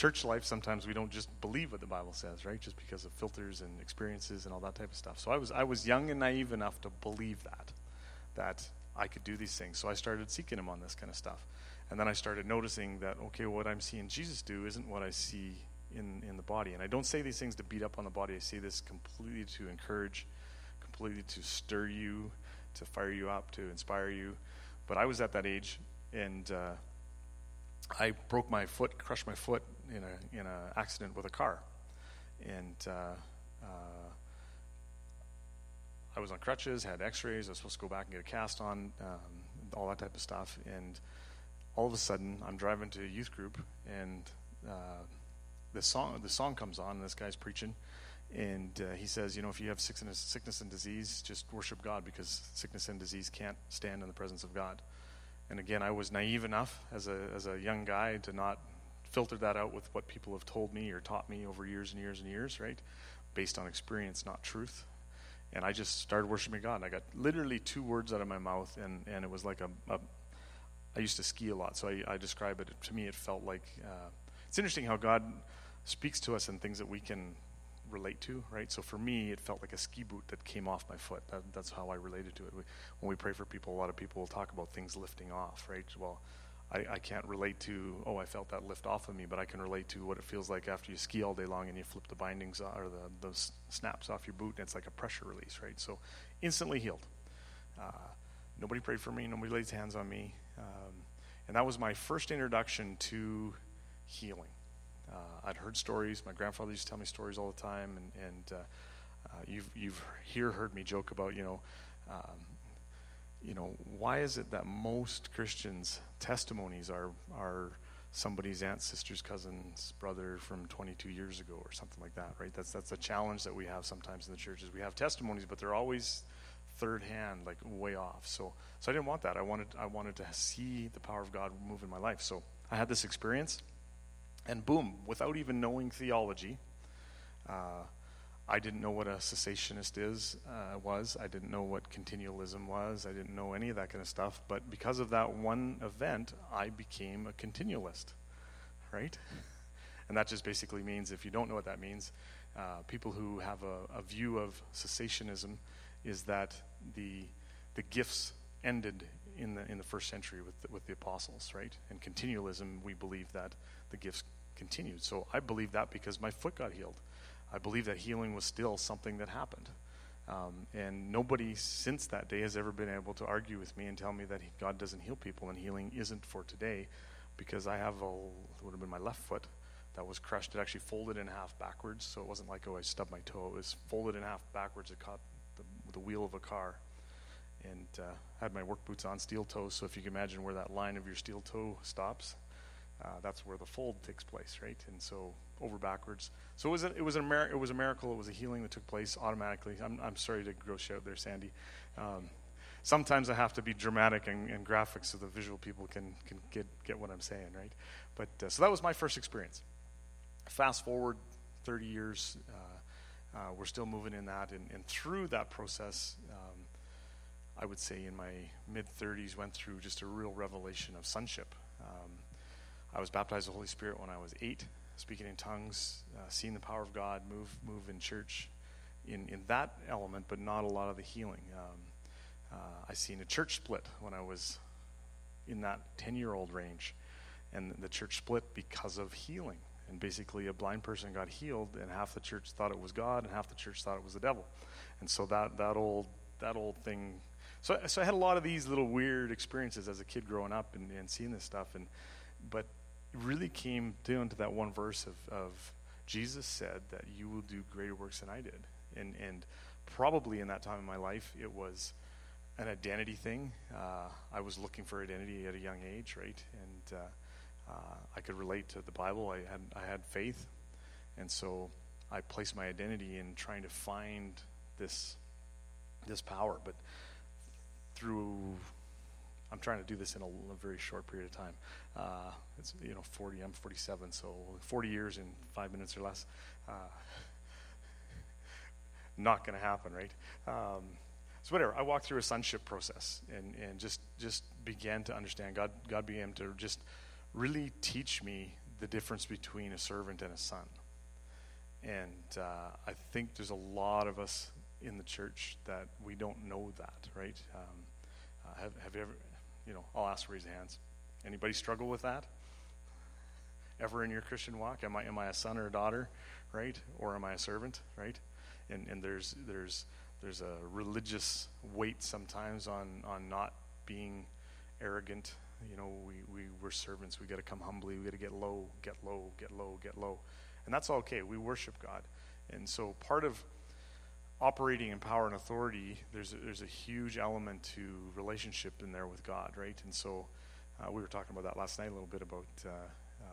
church life, sometimes we don't just believe what the Bible says, right? Just because of filters and experiences and all that type of stuff. So I was, I was young and naive enough to believe that, that I could do these things. So I started seeking Him on this kind of stuff. And then I started noticing that, okay, what I'm seeing Jesus do isn't what I see in, in the body. And I don't say these things to beat up on the body, I say this completely to encourage, completely to stir you, to fire you up, to inspire you. But I was at that age, and uh, I broke my foot, crushed my foot in a in an accident with a car, and uh, uh, I was on crutches, had X-rays. I was supposed to go back and get a cast on, um, all that type of stuff. And all of a sudden, I'm driving to a youth group, and uh, the song the song comes on, and this guy's preaching, and uh, he says, you know, if you have sickness, sickness and disease, just worship God because sickness and disease can't stand in the presence of God. And again, I was naive enough as a as a young guy to not filter that out with what people have told me or taught me over years and years and years, right? Based on experience, not truth. And I just started worshiping God. And I got literally two words out of my mouth, and, and it was like a, a I used to ski a lot, so I, I describe it. To me, it felt like uh, it's interesting how God speaks to us in things that we can relate to, right? So for me, it felt like a ski boot that came off my foot. That, that's how I related to it. We, when we pray for people, a lot of people will talk about things lifting off, right? Well, I, I can't relate to, oh, I felt that lift off of me, but I can relate to what it feels like after you ski all day long and you flip the bindings or the, those snaps off your boot, and it's like a pressure release, right? So instantly healed. Uh, nobody prayed for me, nobody laid hands on me. Um, and that was my first introduction to healing. Uh, I'd heard stories. My grandfather used to tell me stories all the time, and, and uh, uh, you've, you've here heard me joke about, you know, um, you know, why is it that most Christians' testimonies are are somebody's aunt, sister's cousin's brother from 22 years ago or something like that, right? That's that's a challenge that we have sometimes in the churches. We have testimonies, but they're always third hand, like way off. So so I didn't want that. I wanted I wanted to see the power of God move in my life. So I had this experience, and boom, without even knowing theology. Uh, I didn't know what a cessationist is uh, was. I didn't know what continualism was. I didn't know any of that kind of stuff. But because of that one event, I became a continualist, right? And that just basically means, if you don't know what that means, uh, people who have a, a, view of cessationism is that the the gifts ended in the in the first century with the, with the apostles, right? And continualism, we believe that the gifts continued. So I believe that because my foot got healed. I believe that healing was still something that happened. Um, and nobody since that day has ever been able to argue with me and tell me that God doesn't heal people and healing isn't for today because I have a, would have been my left foot that was crushed. It actually folded in half backwards, so it wasn't like, oh, I stubbed my toe. It was folded in half backwards. It caught the, the wheel of a car. And uh, had my work boots on, steel toes, so if you can imagine where that line of your steel toe stops, uh, that's where the fold takes place, right? And so over backwards. So it was a, it was a mir- it was a miracle. It was a healing that took place automatically. I'm I'm sorry to gross you out there, Sandy. Um, sometimes I have to be dramatic and, and, graphic so the visual people can can get get what I'm saying, right? But uh, so that was my first experience. Fast forward 30 years, uh, uh, we're still moving in that, and, and through that process. Um, I would say in my mid 30s, went through just a real revelation of sonship. Um, I was baptized the Holy Spirit when I was eight speaking in tongues, uh, seeing the power of God move move in church, in in that element, but not a lot of the healing. Um, uh, I seen a church split when I was in that ten year old range, and the church split because of healing. And basically, a blind person got healed, and half the church thought it was God, and half the church thought it was the devil. And so that that old that old thing. So, so I had a lot of these little weird experiences as a kid growing up and, and seeing this stuff, and but really came down to that one verse of, of Jesus said that you will do greater works than I did. And, and probably in that time in my life, it was an identity thing. Uh, I was looking for identity at a young age, right? And uh, uh, I could relate to the Bible. I had, I had faith. And so I placed my identity in trying to find this, this power. But through I'm trying to do this in a, a very short period of time. Uh, it's you know 40. I'm 47, so 40 years in five minutes or less. Uh, not going to happen, right? Um, so whatever. I walked through a sonship process and, and just just began to understand. God God began to just really teach me the difference between a servant and a son. And uh, I think there's a lot of us in the church that we don't know that, right? Um, uh, have, have you ever, you know, I'll ask raise hands. Anybody struggle with that? Ever in your Christian walk? Am I, am I a son or a daughter, right? Or am I a servant, right? And, and there's, there's, there's a religious weight sometimes on, on not being arrogant. You know, we, we, we're servants. We got to come humbly. We got to get low, get low, get low, get low. And that's all okay. We worship God. And so part of operating in power and authority, there's a, there's a huge element to relationship in there with God, right? And so uh, we were talking about that last night a little bit about, uh, uh,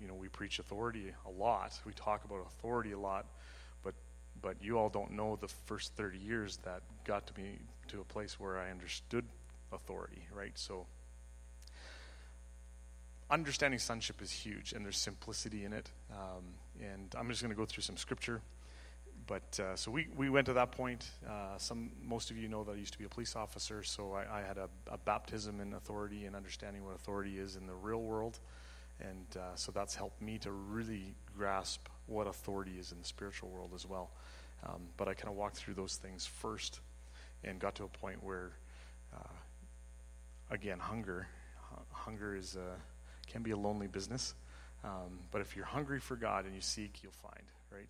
you know, we preach authority a lot. We talk about authority a lot, but but you all don't know the first 30 years that got to me to a place where I understood authority, right? So understanding sonship is huge, and there's simplicity in it. Um, and I'm just going to go through some scripture. But uh, so we, we went to that point. Uh, some most of you know that I used to be a police officer, so I, I had a, a, baptism in authority and understanding what authority is in the real world, and uh, so that's helped me to really grasp what authority is in the spiritual world as well. Um, but I kind of walked through those things first, and got to a point where, uh, again, hunger, hunger is can be a lonely business. Um, but if you're hungry for God and you seek, you'll find, right?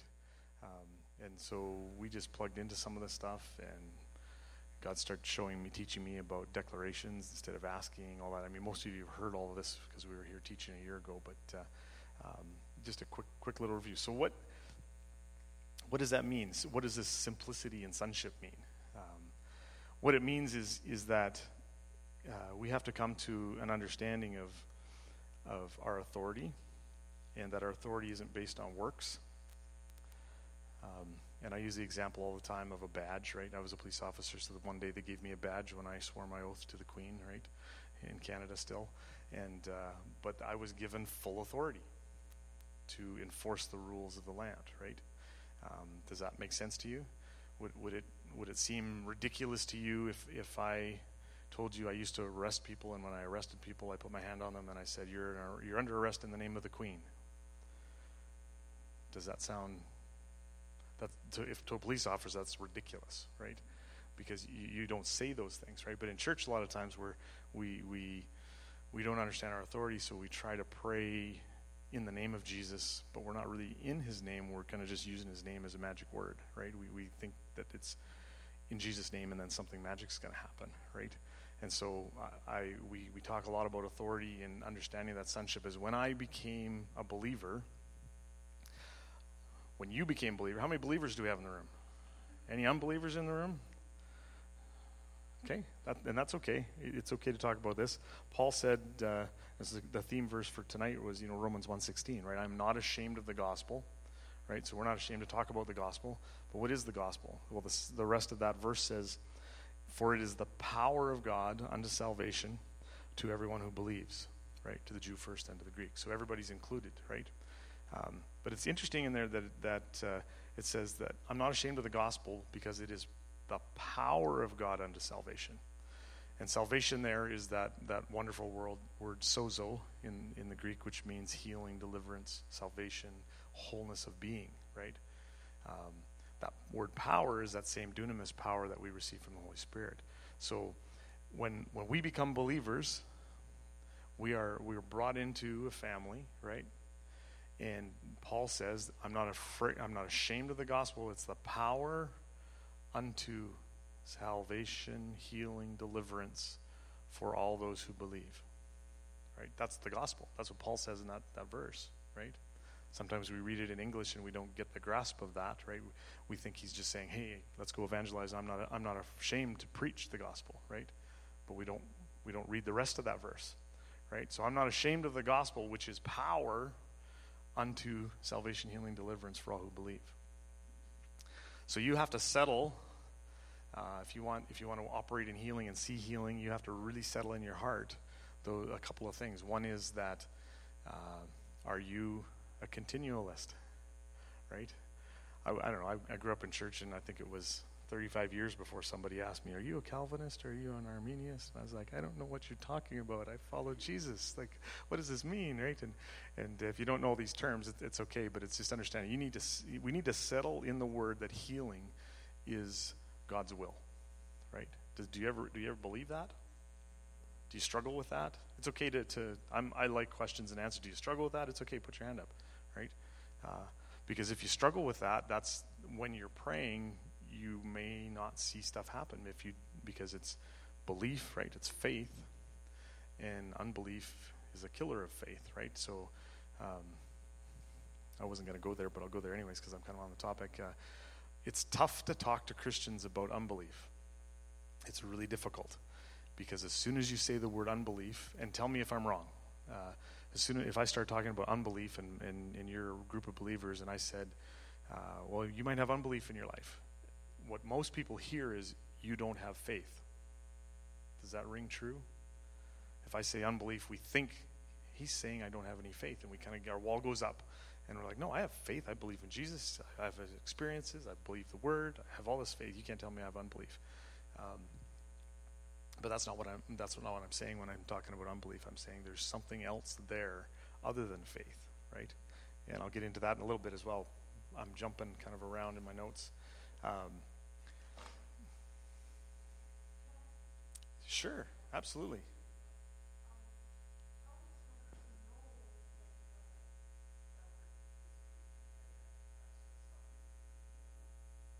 And so we just plugged into some of the stuff, and God started showing me, teaching me about declarations instead of asking, all that. I mean, most of you have heard all of this because we were here teaching a year ago, but uh, um, just a quick, quick little review. So, what, what does that mean? So what does this simplicity and sonship mean? Um, what it means is, is that uh, we have to come to an understanding of of our authority, and that our authority isn't based on works. Um, and I use the example all the time of a badge, right? I was a police officer, so one day they gave me a badge when I swore my oath to the Queen, right, in Canada still. And uh, but I was given full authority to enforce the rules of the land, right? Um, does that make sense to you? Would, would it would it seem ridiculous to you if if I told you I used to arrest people, and when I arrested people, I put my hand on them and I said, "You're you're under arrest in the name of the Queen." Does that sound that to, if to a police officer that's ridiculous, right? Because you, you don't say those things, right? But in church, a lot of times we we we don't understand our authority, so we try to pray in the name of Jesus, but we're not really in His name. We're kind of just using His name as a magic word, right? We we think that it's in Jesus' name, and then something magic's going to happen, right? And so I, we, we talk a lot about authority and understanding that sonship is when I became a believer, when you became a believer, how many believers do we have in the room? Any unbelievers in the room? Okay, that, and that's okay. It's okay to talk about this. Paul said, uh, the theme verse for tonight was, you know, Romans 1.16, right? I'm not ashamed of the gospel, right? So we're not ashamed to talk about the gospel. But what is the gospel? Well, this, the rest of that verse says, for it is the power of God unto salvation to everyone who believes, right? To the Jew first and to the Greek. So everybody's included, right? Um, but it's interesting in there that, that uh, it says that I'm not ashamed of the gospel because it is the power of God unto salvation. And salvation there is that, that wonderful word, word sozo in, in the Greek, which means healing, deliverance, salvation, wholeness of being, right? Um, that word power is that same dunamis power that we receive from the Holy Spirit. So when when we become believers, we are we are brought into a family, right? And Paul says, I'm not afraid I'm not ashamed of the gospel. It's the power unto salvation, healing, deliverance for all those who believe. Right? That's the gospel. That's what Paul says in that, that verse, right? Sometimes we read it in English and we don't get the grasp of that, right? We think he's just saying, "Hey, let's go evangelize. I'm not I'm not ashamed to preach the gospel," right? But we don't we don't read the rest of that verse, right? So I'm not ashamed of the gospel, which is power unto salvation, healing, deliverance for all who believe. So you have to settle uh, if you want if you want to operate in healing and see healing, you have to really settle in your heart though a couple of things. One is that uh, are you a continualist, right? I, I don't know. I, I, grew up in church, and I think it was 35 years before somebody asked me, Are you a Calvinist or are you an Arminianist? And I was like, I don't know what you're talking about. I follow Jesus. Like, what does this mean, right? And, and if you don't know these terms, it, it's okay, but it's just understanding. You need to, we need to settle in the word that healing is God's will, right? Does, do, you ever, do you ever believe that? Do you struggle with that? It's okay to, to I'm, I like questions and answers. Do you struggle with that? It's okay, put your hand up, right? Uh, because if you struggle with that, that's when you're praying, you may not see stuff happen if you because it's belief, right? It's faith, and unbelief is a killer of faith, right? So, um, I wasn't going to go there, but I'll go there anyways because I'm kind of on the topic. Uh, it's tough to talk to Christians about unbelief. It's really difficult because as soon as you say the word unbelief, and tell me if I'm wrong, uh, as soon as if I start talking about unbelief in, in, in your group of believers, and I said, uh, well, you might have unbelief in your life. What most people hear is you don't have faith. Does that ring true? If I say unbelief, we think he's saying I don't have any faith, and we kind of our wall goes up, and we're like, no, I have faith. I believe in Jesus. I have experiences. I believe the Word. I have all this faith. You can't tell me I have unbelief. Um, but that's not what I'm. That's not what I'm saying when I'm talking about unbelief. I'm saying there's something else there other than faith, right? And I'll get into that in a little bit as well. I'm jumping kind of around in my notes. Um, sure, absolutely.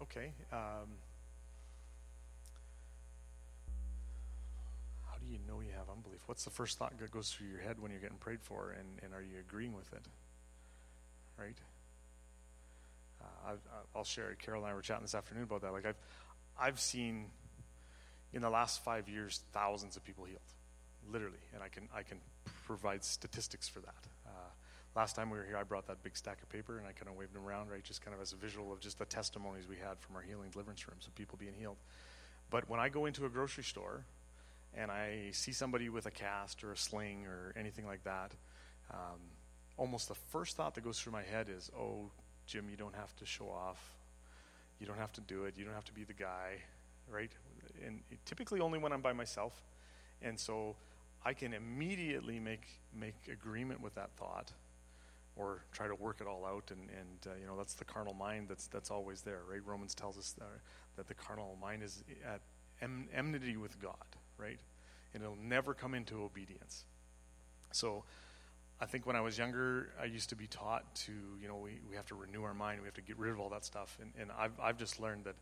Okay. Um, how do you know you have unbelief? What's the first thought that goes through your head when you're getting prayed for, and, and are you agreeing with it? Right? Uh, i will share. Carol and I were chatting this afternoon about that. Like I've, I've seen in the last five years thousands of people healed, literally, and I can I can provide statistics for that. Uh, last time we were here, I brought that big stack of paper and I kind of waved them around, right, just kind of as a visual of just the testimonies we had from our healing deliverance rooms of people being healed. But when I go into a grocery store and I see somebody with a cast or a sling or anything like that, um, almost the first thought that goes through my head is, "Oh, Jim, you don't have to show off. You don't have to do it. You don't have to be the guy, right? And typically only when I'm by myself. And so I can immediately make make agreement with that thought or try to work it all out and, and uh, you know that's the carnal mind that's that's always there right romans tells us that, that the carnal mind is at em- enmity with god right and it'll never come into obedience so I think when I was younger, I used to be taught to, you know, we, we have to renew our mind. We have to get rid of all that stuff. And, and I've, I've just learned that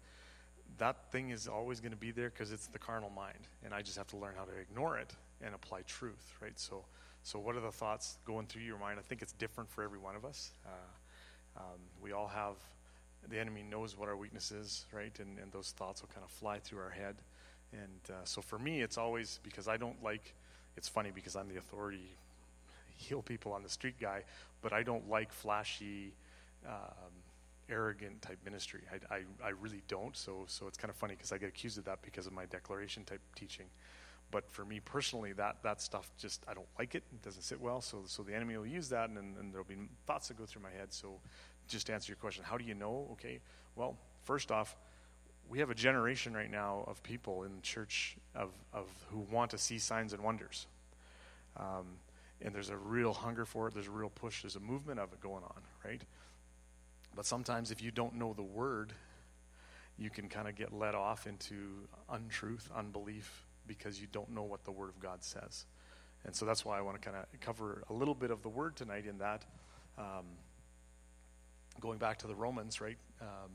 that thing is always going to be there because it's the carnal mind. And I just have to learn how to ignore it and apply truth, right? So, so what are the thoughts going through your mind? I think it's different for every one of us. Uh, um, we all have, the enemy knows what our weakness is, right? And, and those thoughts will kind of fly through our head. And uh, so for me, it's always because I don't like, it's funny because I'm the authority heal people on the street guy, but I don't like flashy, um, arrogant type ministry. I, I, I, really don't. So, so it's kind of funny because I get accused of that because of my declaration type teaching. But for me personally, that, that stuff just, I don't like it. It doesn't sit well. So, so the enemy will use that, and, and there'll be thoughts that go through my head. So, just to answer your question, how do you know? Okay, well, first off, we have a generation right now of people in the church of, of who want to see signs and wonders. Um, and there's a real hunger for it. There's a real push. There's a movement of it going on, right? But sometimes if you don't know the word, you can kind of get led off into untruth, unbelief, because you don't know what the word of God says. And so that's why I want to kind of cover a little bit of the word tonight in that. Um, going back to the Romans, right? Um,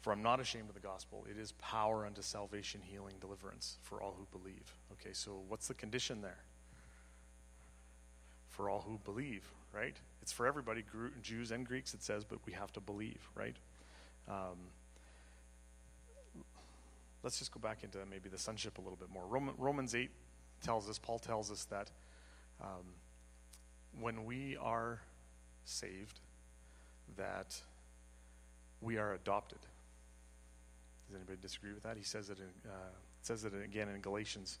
for I'm not ashamed of the gospel. It is power unto salvation, healing, deliverance for all who believe. Okay, so what's the condition there? for all who believe, right? It's for everybody, Jews and Greeks, it says, but we have to believe, right? Um, let's just go back into maybe the sonship a little bit more. Roman, Romans 8 tells us, Paul tells us that um, when we are saved, that we are adopted. Does anybody disagree with that? He says it, in, uh, says it again in Galatians,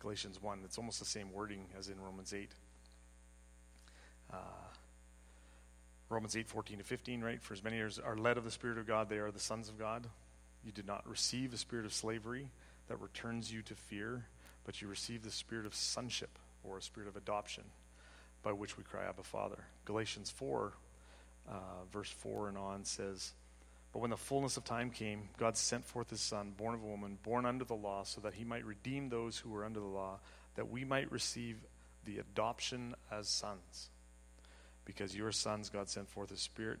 Galatians 1. It's almost the same wording as in Romans 8. Uh, Romans 8, 14 to 15, right? For as many as are led of the Spirit of God, they are the sons of God. You did not receive a spirit of slavery that returns you to fear, but you received the spirit of sonship or a spirit of adoption by which we cry, Abba, Father. Galatians 4, uh, verse 4 and on says, But when the fullness of time came, God sent forth his Son, born of a woman, born under the law, so that he might redeem those who were under the law, that we might receive the adoption as sons. Because you are sons, God sent forth the Spirit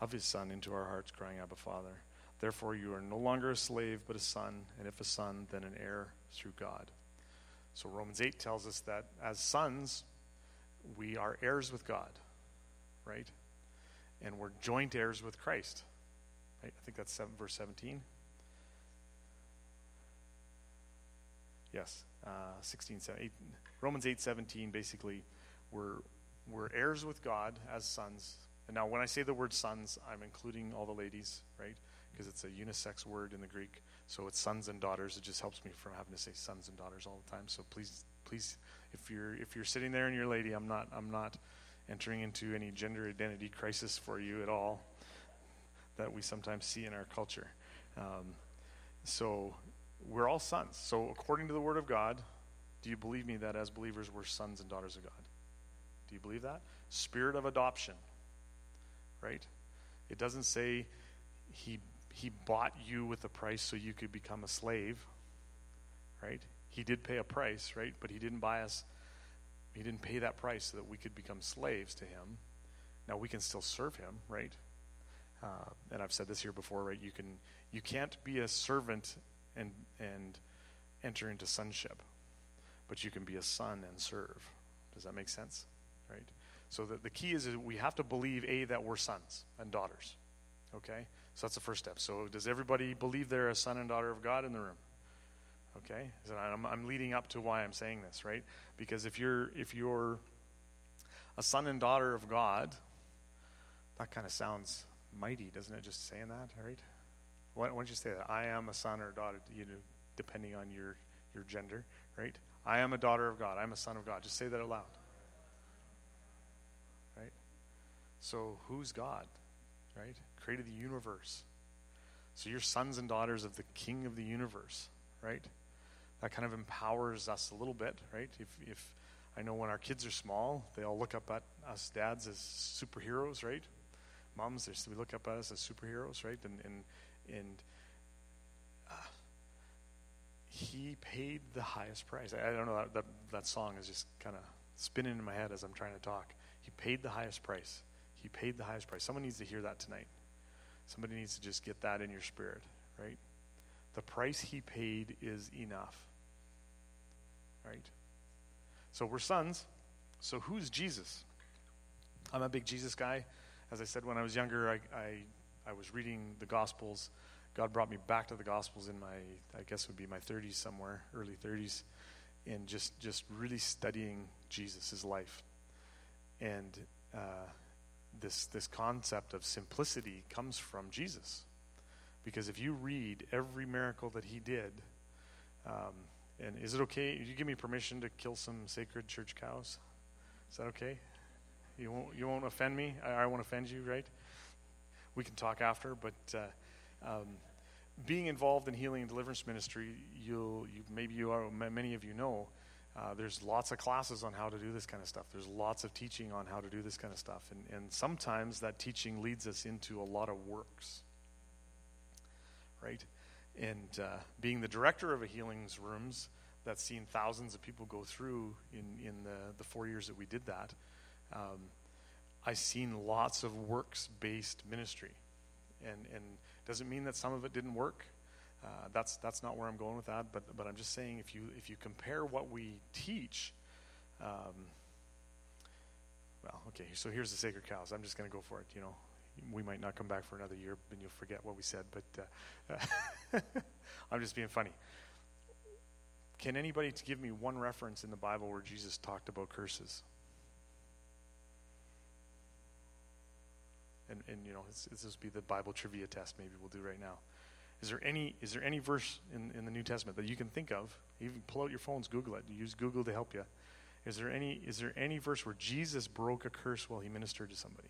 of his Son into our hearts, crying, Abba, Father. Therefore, you are no longer a slave, but a son, and if a son, then an heir through God. So, Romans 8 tells us that as sons, we are heirs with God, right? And we're joint heirs with Christ. Right? I think that's 7, verse 17. Yes, uh, 16, 17, Romans 8, 17, basically, we're, we're heirs with God as sons. And now, when I say the word sons, I'm including all the ladies, right? Because it's a unisex word in the Greek. So it's sons and daughters. It just helps me from having to say sons and daughters all the time. So please, please, if you're if you're sitting there and you're a lady, I'm not I'm not entering into any gender identity crisis for you at all that we sometimes see in our culture. Um, so we're all sons. So according to the Word of God, do you believe me that as believers we're sons and daughters of God? You believe that? Spirit of adoption, right? It doesn't say he he bought you with a price so you could become a slave, right? He did pay a price, right? But he didn't buy us, he didn't pay that price so that we could become slaves to him. Now we can still serve him, right? Uh, and I've said this here before, right? You can you can't be a servant and and enter into sonship, but you can be a son and serve. Does that make sense? Right? So the, the key is, is we have to believe a that we're sons and daughters. Okay? So that's the first step. So does everybody believe they're a son and daughter of God in the room? Okay, so I'm, I'm leading up to why I'm saying this, right? Because if you're if you're a son and daughter of God, that kind of sounds mighty, doesn't it? Just saying that, right? Why, why don't you say that? I am a son or daughter, you know, depending on your your gender, right? I am a daughter of God. I'm a son of God. Just say that aloud? So who's God, right? created the universe. So you're sons and daughters of the King of the universe, right? That kind of empowers us a little bit, right? If, if I know when our kids are small, they all look up at us dads as superheroes, right? Moms, we look up at us as superheroes, right? And and and uh, he paid the highest price. I, I don't know that, that that song is just kind of spinning in my head as I'm trying to talk. He paid the highest price. He paid the highest price. Someone needs to hear that tonight. Somebody needs to just get that in your spirit, right? The price he paid is enough. Right? So we're sons. So who's Jesus? I'm a big Jesus guy. As I said when I was younger, I, I, I was reading the Gospels. God brought me back to the Gospels in my, I guess would be my 30s somewhere, early 30s, and just, just really studying Jesus' life. And uh, this, this concept of simplicity comes from Jesus. Because if you read every miracle that he did, um, and is it okay? You give me permission to kill some sacred church cows? Is that okay? You won't, you won't offend me? I, I won't offend you, right? We can talk after, but uh, um, being involved in healing and deliverance ministry, you'll, you, maybe you are, many of you know, uh, there's lots of classes on how to do this kind of stuff. There's lots of teaching on how to do this kind of stuff. And, and sometimes that teaching leads us into a lot of works. Right? And uh, being the director of a healings rooms that's seen thousands of people go through in, in the, the four years that we did that, um, I've seen lots of works based ministry. And, and doesn't mean that some of it didn't work. Uh, that's that's not where I'm going with that, but but I'm just saying if you if you compare what we teach, um, well, okay. So here's the sacred cows. I'm just going to go for it. You know, we might not come back for another year, and you'll forget what we said. But uh, I'm just being funny. Can anybody give me one reference in the Bible where Jesus talked about curses? And, and you know, this, this will be the Bible trivia test maybe we'll do right now. Is there any, is there any verse in, in the New Testament that you can think of? Even pull out your phones, Google it. Use Google to help you. Is there any, is there any verse where Jesus broke a curse while he ministered to somebody?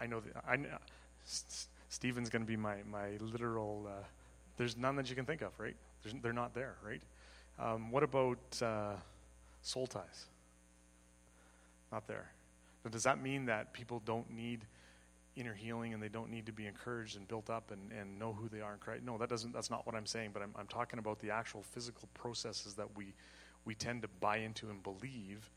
I know that. I, S- Stephen's going to be my, my literal, uh, there's none that you can think of, right? There's, they're not there, right? Um, what about uh, soul ties? Not there. Now, does that mean that people don't need inner healing and they don't need to be encouraged and built up and, and know who they are in Christ? No, that doesn't, that's not what I'm saying, but I'm, I'm talking about the actual physical processes that we, we tend to buy into and believe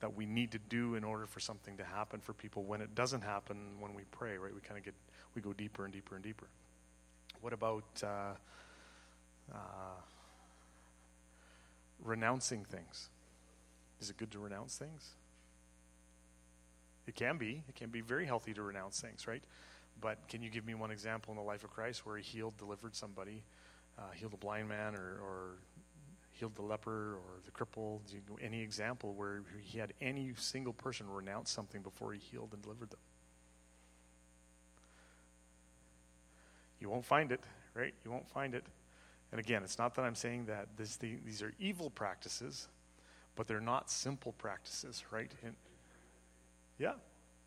that we need to do in order for something to happen for people when it doesn't happen when we pray, right? We kind of get, we go deeper and deeper and deeper. What about uh, uh, renouncing things? Is it good to renounce things? It can be. It can be very healthy to renounce things, right? But can you give me one example in the life of Christ where he healed, delivered somebody, uh, healed a blind man, or, or healed the leper or the cripple? Any example where he had any single person renounce something before he healed and delivered them? You won't find it, right? You won't find it. And again, it's not that I'm saying that this, the, these are evil practices, but they're not simple practices, right? And, yeah,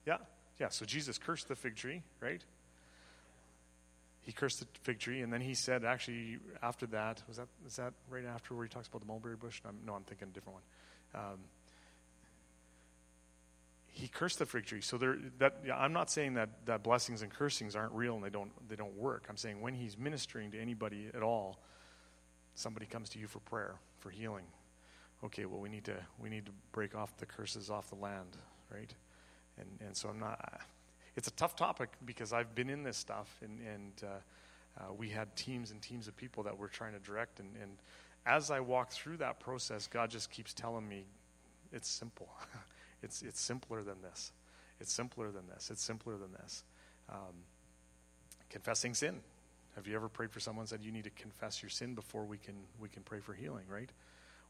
yeah, yeah. So Jesus cursed the fig tree, right? he cursed the fig tree, and then he said, actually, after that, was that is that right after where he talks about the mulberry bush? No, I'm, no, I'm thinking a different one. Um, he cursed the fig tree. So there, that yeah, I'm not saying that, that blessings and cursings aren't real and they don't they don't work. I'm saying when he's ministering to anybody at all, somebody comes to you for prayer for healing. Okay, well we need to we need to break off the curses off the land, right? And and so I'm not it's a tough topic because I've been in this stuff, and, and uh, uh, we had teams and teams of people that we're trying to direct. And, and as I walk through that process, God just keeps telling me, it's simple. it's, it's simpler than this. It's simpler than this. It's simpler than this. Um, confessing sin. Have you ever prayed for someone and said you need to confess your sin before we can we can pray for healing, right?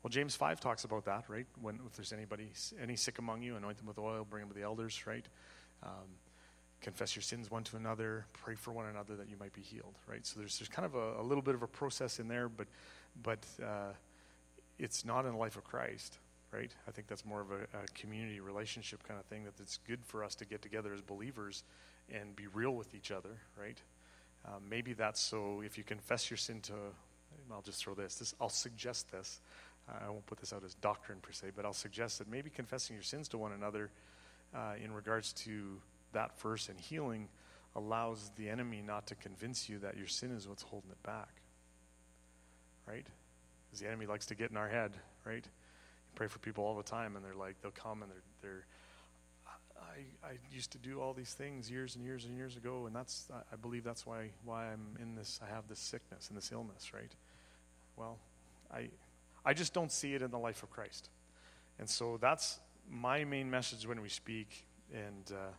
Well, James five talks about that, right? When if there's anybody any sick among you, anoint them with oil, bring them to the elders, right? Um, confess your sins one to another, pray for one another that you might be healed, right? So there's, there's kind of a, a little bit of a process in there, but, but uh, it's not in the life of Christ, right? I think that's more of a, a community relationship kind of thing that it's good for us to get together as believers and be real with each other, right? Um, maybe that's so if you confess your sin to, I'll just throw this, this I'll suggest this. I won't put this out as doctrine per se, but I'll suggest that maybe confessing your sins to one another uh, in regards to that verse and healing allows the enemy not to convince you that your sin is what's holding it back. Right? Because the enemy likes to get in our head, right? You pray for people all the time, and they're like, they'll come and they're, they're I, I used to do all these things years and years and years ago, and that's I believe that's why why I'm in this. I have this sickness and this illness, right? Well, I I just don't see it in the life of Christ, and so that's my main message when we speak. And uh,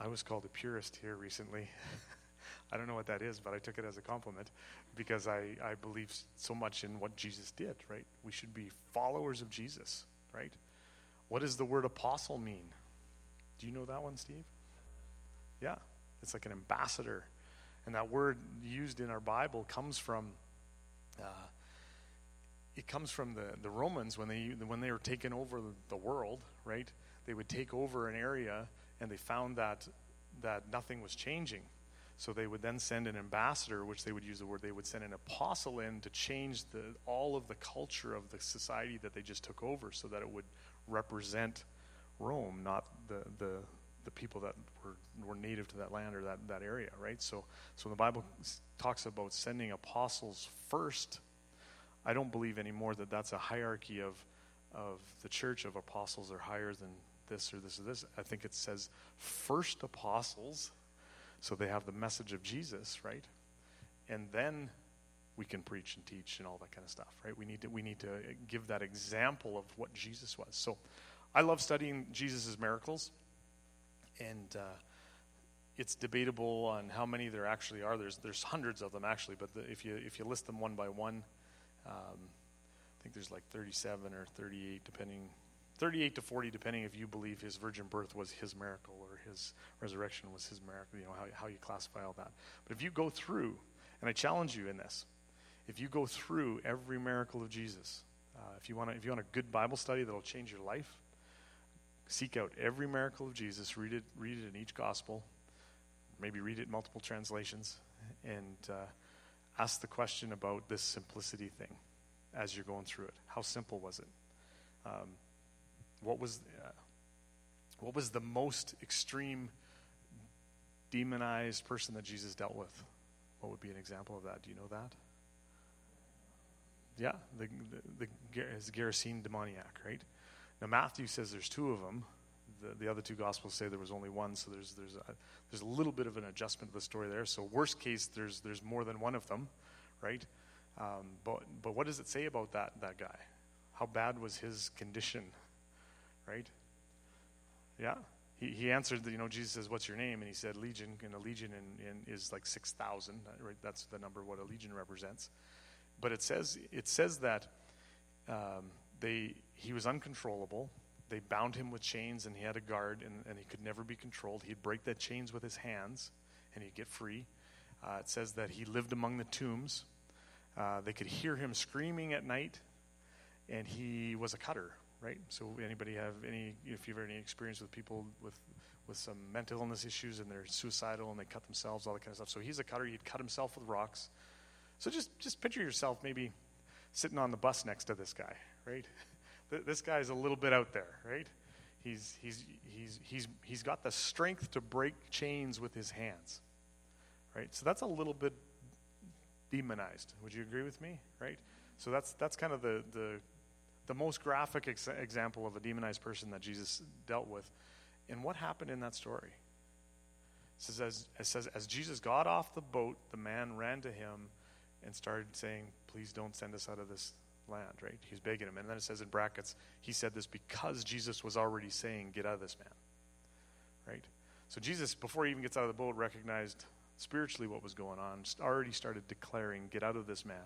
I was called a purist here recently. I don't know what that is, but I took it as a compliment because I, I believe so much in what Jesus did, right? We should be followers of Jesus, right? What does the word apostle mean? Do you know that one, Steve? Yeah, it's like an ambassador. And that word used in our Bible comes from. Uh, it comes from the, the Romans when they when they were taking over the world, right? They would take over an area and they found that that nothing was changing. So they would then send an ambassador, which they would use the word, they would send an apostle in to change the, all of the culture of the society that they just took over so that it would represent Rome, not the, the, the people that were, were native to that land or that, that area, right? So, so the Bible talks about sending apostles first, I don't believe anymore that that's a hierarchy of, of the church of apostles are higher than this or this or this. I think it says first apostles, so they have the message of Jesus, right? And then we can preach and teach and all that kind of stuff, right? We need to we need to give that example of what Jesus was. So, I love studying Jesus' miracles, and uh, it's debatable on how many there actually are. There's there's hundreds of them actually, but the, if you if you list them one by one, um, I think there's like 37 or 38, depending 38 to 40, depending if you believe his virgin birth was his miracle or his resurrection was his miracle, you know, how, how you classify all that. But if you go through, and I challenge you in this, if you go through every miracle of Jesus, uh, if, you want if you want a good Bible study that'll change your life, seek out every miracle of Jesus, read it, read it in each gospel, maybe read it in multiple translations, and uh, ask the question about this simplicity thing as you're going through it. How simple was it? Um, what was uh, what was the most extreme demonized person that Jesus dealt with? What would be an example of that? Do you know that? Yeah, the the, the, Gerasene demoniac, right? Now Matthew says there's two of them. The, the other two gospels say there was only one, so there's there's a, there's a little bit of an adjustment to the story there. So worst case, there's there's more than one of them, right? Um, but but what does it say about that that guy? How bad was his condition, right? Yeah, he, he answered, that, you know, Jesus says, "What's your name?" And he said, "Legion." And a legion in, in is like six thousand. Right? That's the number what a legion represents. But it says it says that um, they he was uncontrollable. They bound him with chains, and he had a guard, and, and he could never be controlled. He'd break the chains with his hands, and he'd get free. Uh, it says that he lived among the tombs. Uh, they could hear him screaming at night, and he was a cutter, right? So anybody have any, if you've ever any experience with people with with some mental illness issues and they're suicidal and they cut themselves, all that kind of stuff. So he's a cutter. He'd cut himself with rocks. So just just picture yourself maybe sitting on the bus next to this guy, right? this guy's a little bit out there, right? He's, he's, he's, he's, he's got the strength to break chains with his hands, right? So that's a little bit demonized. Would you agree with me, right? So that's, that's kind of the, the, the most graphic ex- example of a demonized person that Jesus dealt with. And what happened in that story? It says, as, it says, as Jesus got off the boat, the man ran to him and started saying, Please don't send us out of this land, right? He's begging him. And then it says in brackets, he said this because Jesus was already saying, Get out of this man, right? So Jesus, before he even gets out of the boat, recognized spiritually what was going on, already started declaring, Get out of this man.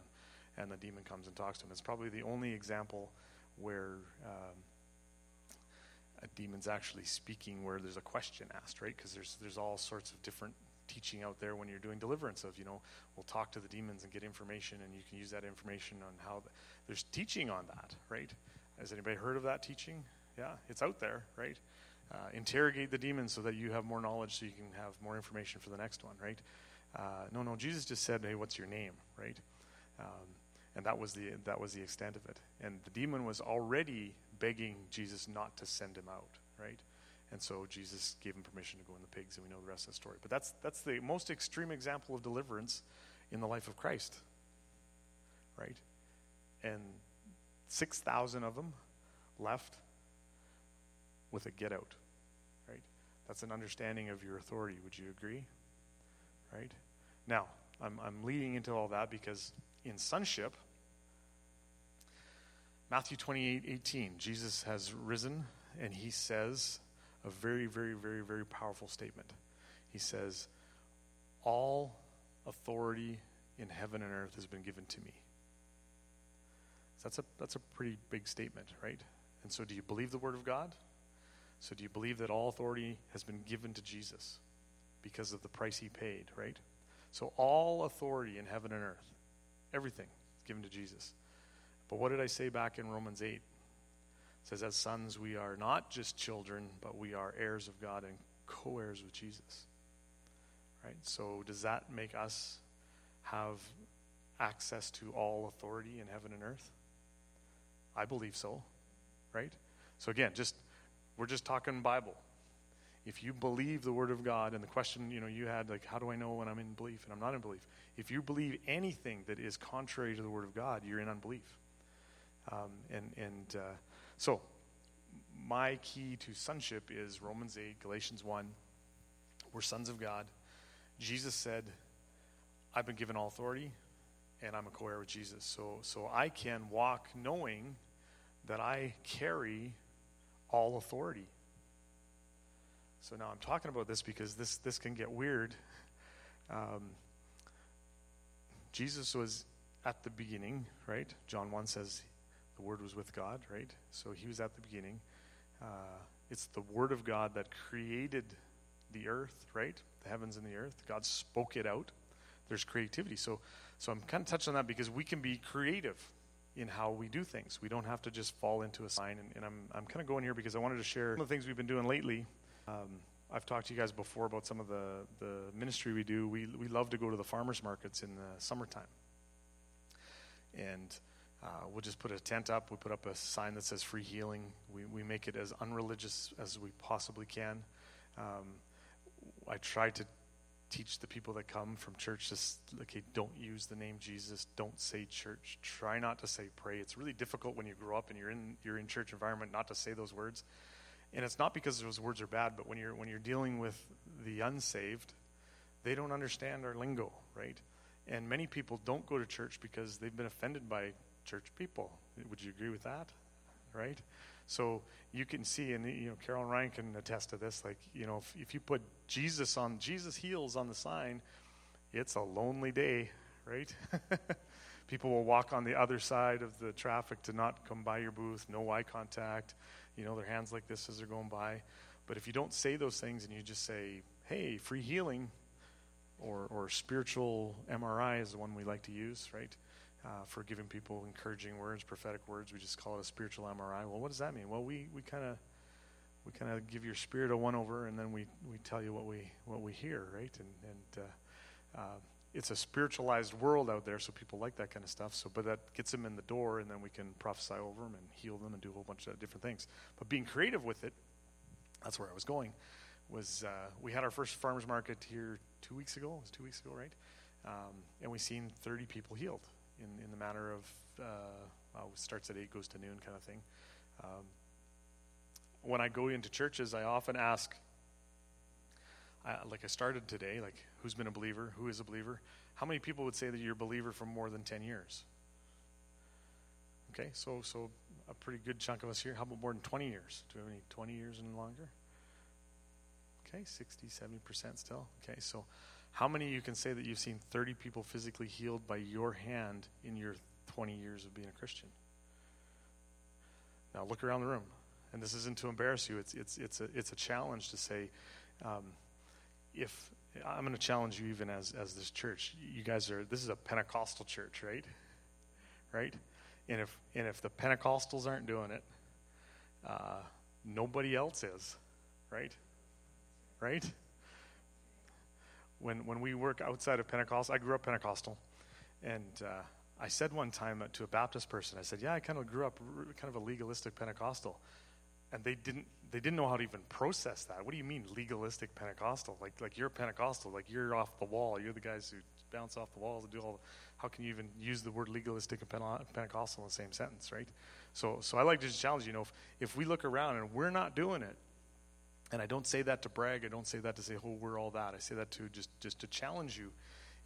And the demon comes and talks to him. It's probably the only example where um, a demon's actually speaking where there's a question asked, right? Because there's, there's all sorts of different teaching out there when you're doing deliverance of, you know, we'll talk to the demons and get information, and you can use that information on how there's teaching on that, right? Has anybody heard of that teaching? Yeah, it's out there, right? Uh, interrogate the demons so that you have more knowledge so you can have more information for the next one, right? Uh, no, no, Jesus just said, hey, what's your name, right? Um, and that was the that was the extent of it. And the demon was already begging Jesus not to send him out, right? And so Jesus gave him permission to go in the pigs, and we know the rest of the story. But that's, that's the most extreme example of deliverance in the life of Christ. Right? And 6,000 of them left with a get out. Right? That's an understanding of your authority. Would you agree? Right? Now, I'm, I'm leading into all that because in sonship, Matthew 28 18, Jesus has risen and he says, a very, very, very, very powerful statement. He says, All authority in heaven and earth has been given to me. That's a, that's a pretty big statement, right? And so, do you believe the Word of God? So, do you believe that all authority has been given to Jesus because of the price he paid, right? So, all authority in heaven and earth, everything is given to Jesus. But what did I say back in Romans 8? says, As sons, we are not just children, but we are heirs of God and co heirs with Jesus. Right? So, does that make us have access to all authority in heaven and earth? I believe so. Right? So, again, just we're just talking Bible. If you believe the Word of God, and the question you know you had like, how do I know when I'm in belief and I'm not in belief? If you believe anything that is contrary to the Word of God, you're in unbelief. Um, and and uh, so, my key to sonship is Romans 8, Galatians 1. We're sons of God. Jesus said, I've been given all authority, and I'm a co heir with Jesus. So, so I can walk knowing that I carry all authority. So now I'm talking about this because this, this can get weird. Um, Jesus was at the beginning, right? John 1 says the Word was with God, right? So he was at the beginning. Uh, it's the Word of God that created the earth, right? The heavens and the earth. God spoke it out. There's creativity. So, so I'm kind of touching on that because we can be creative in how we do things. We don't have to just fall into a sign. And, and I'm, I'm kind of going here because I wanted to share some of the things we've been doing lately. Um, I've talked to you guys before about some of the, the ministry we do. We, we love to go to the farmers markets in the summertime. And uh, we'll just put a tent up. We put up a sign that says free healing. We, we make it as unreligious as we possibly can. Um, I try to teach the people that come from church just okay don't use the name jesus don't say church try not to say pray. It's really difficult when you grow up and you're in you're in church environment not to say those words. And it's not because those words are bad but when you're when you're dealing with the unsaved they don't understand our lingo right? And many people don't go to church because they've been offended by church people. Would you agree with that? Right so you can see, and you know, Carol and Ryan can attest to this. Like, you know, if, if you put Jesus on Jesus heals on the sign, it's a lonely day, right? People will walk on the other side of the traffic to not come by your booth, no eye contact, you know, their hands like this as they're going by. But if you don't say those things and you just say, hey, free healing, or, or spiritual MRI is the one we like to use, right? Uh, for giving people encouraging words, prophetic words. We just call it a spiritual MRI. Well, what does that mean? Well, we, we kind of we kind of give your spirit a one over, and then we, we tell you what we what we hear, right? And and uh, uh, it's a spiritualized world out there, so people like that kind of stuff. So, but that gets them in the door, and then we can prophesy over them and heal them and do a whole bunch of different things. But being creative with it, that's where I was going. Was uh, we had our first farmers market here two weeks ago? It was two weeks ago, right? Um, and we seen 30 people healed in, in the matter of uh, well, starts at 8, goes to noon kind of thing. Um, when I go into churches, I often ask, uh, like I started today, like who's been a believer, who is a believer? How many people would say that you're a believer for more than 10 years? Okay, so so a pretty good chunk of us here. How about more than 20 years? Do we have any 20 years and longer? Okay, 60, 70% still. Okay, so how many of you can say that you've seen 30 people physically healed by your hand in your 20 years of being a Christian? Now look around the room. And this isn't to embarrass you, it's, it's, it's, a, it's a challenge to say, um, if I'm going to challenge you even as, as this church, you guys are, this is a Pentecostal church, right? Right? And if, and if the Pentecostals aren't doing it, uh, nobody else is, right? Right? When, when we work outside of Pentecost, I grew up Pentecostal, and uh, I said one time to a Baptist person, I said, "Yeah, I kind of grew up kind of a legalistic Pentecostal," and they didn't they didn't know how to even process that. What do you mean legalistic Pentecostal? Like like you're Pentecostal, like you're off the wall. You're the guys who bounce off the walls and do all. The, how can you even use the word legalistic and Pentecostal in the same sentence, right? So so I like to challenge you know if if we look around and we're not doing it, and I don't say that to brag. I don't say that to say, oh, we're all that. I say that to just, just to challenge you.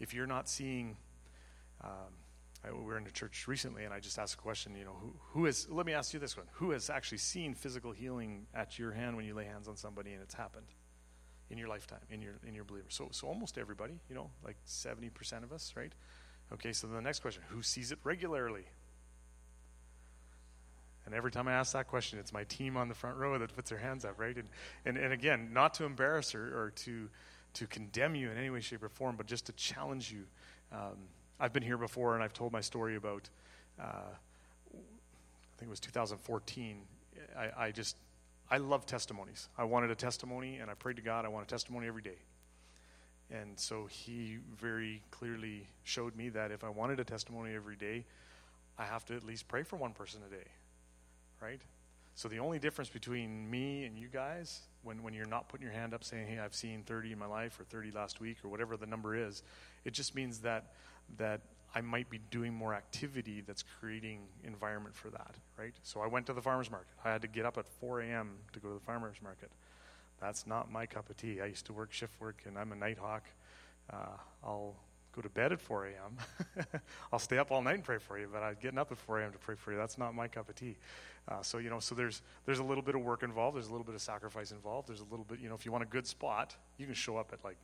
If you're not seeing, um, I, we were in a church recently, and I just asked a question, you know, who, who is, let me ask you this one. Who has actually seen physical healing at your hand when you lay hands on somebody and it's happened in your lifetime, in your, in your believer? So, so almost everybody, you know, like 70% of us, right? Okay, so the next question, who sees it regularly? And every time I ask that question, it's my team on the front row that puts their hands up, right? And, and, and again, not to embarrass her or to, to condemn you in any way, shape, or form, but just to challenge you. Um, I've been here before and I've told my story about, uh, I think it was 2014. I, I just, I love testimonies. I wanted a testimony and I prayed to God, I want a testimony every day. And so he very clearly showed me that if I wanted a testimony every day, I have to at least pray for one person a day right? So the only difference between me and you guys, when, when you're not putting your hand up saying, hey, I've seen 30 in my life or 30 last week or whatever the number is, it just means that, that I might be doing more activity that's creating environment for that, right? So I went to the farmer's market. I had to get up at 4 a.m. to go to the farmer's market. That's not my cup of tea. I used to work shift work and I'm a night hawk. Uh, I'll go to bed at 4 a.m. I'll stay up all night and pray for you, but I'm getting up at 4 a.m. to pray for you. That's not my cup of tea. Uh, so you know, so there's there's a little bit of work involved. There's a little bit of sacrifice involved. There's a little bit, you know, if you want a good spot, you can show up at like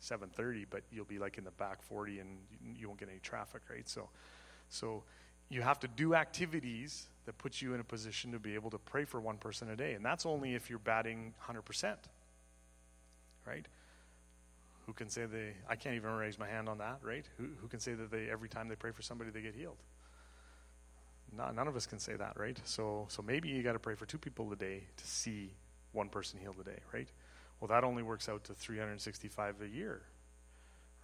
7:30, but you'll be like in the back 40, and you won't get any traffic, right? So, so you have to do activities that put you in a position to be able to pray for one person a day, and that's only if you're batting 100%, right? Who can say they? I can't even raise my hand on that, right? Who, who can say that they every time they pray for somebody they get healed? Not, none of us can say that, right? So, so maybe you got to pray for two people a day to see one person healed a day, right? Well, that only works out to 365 a year,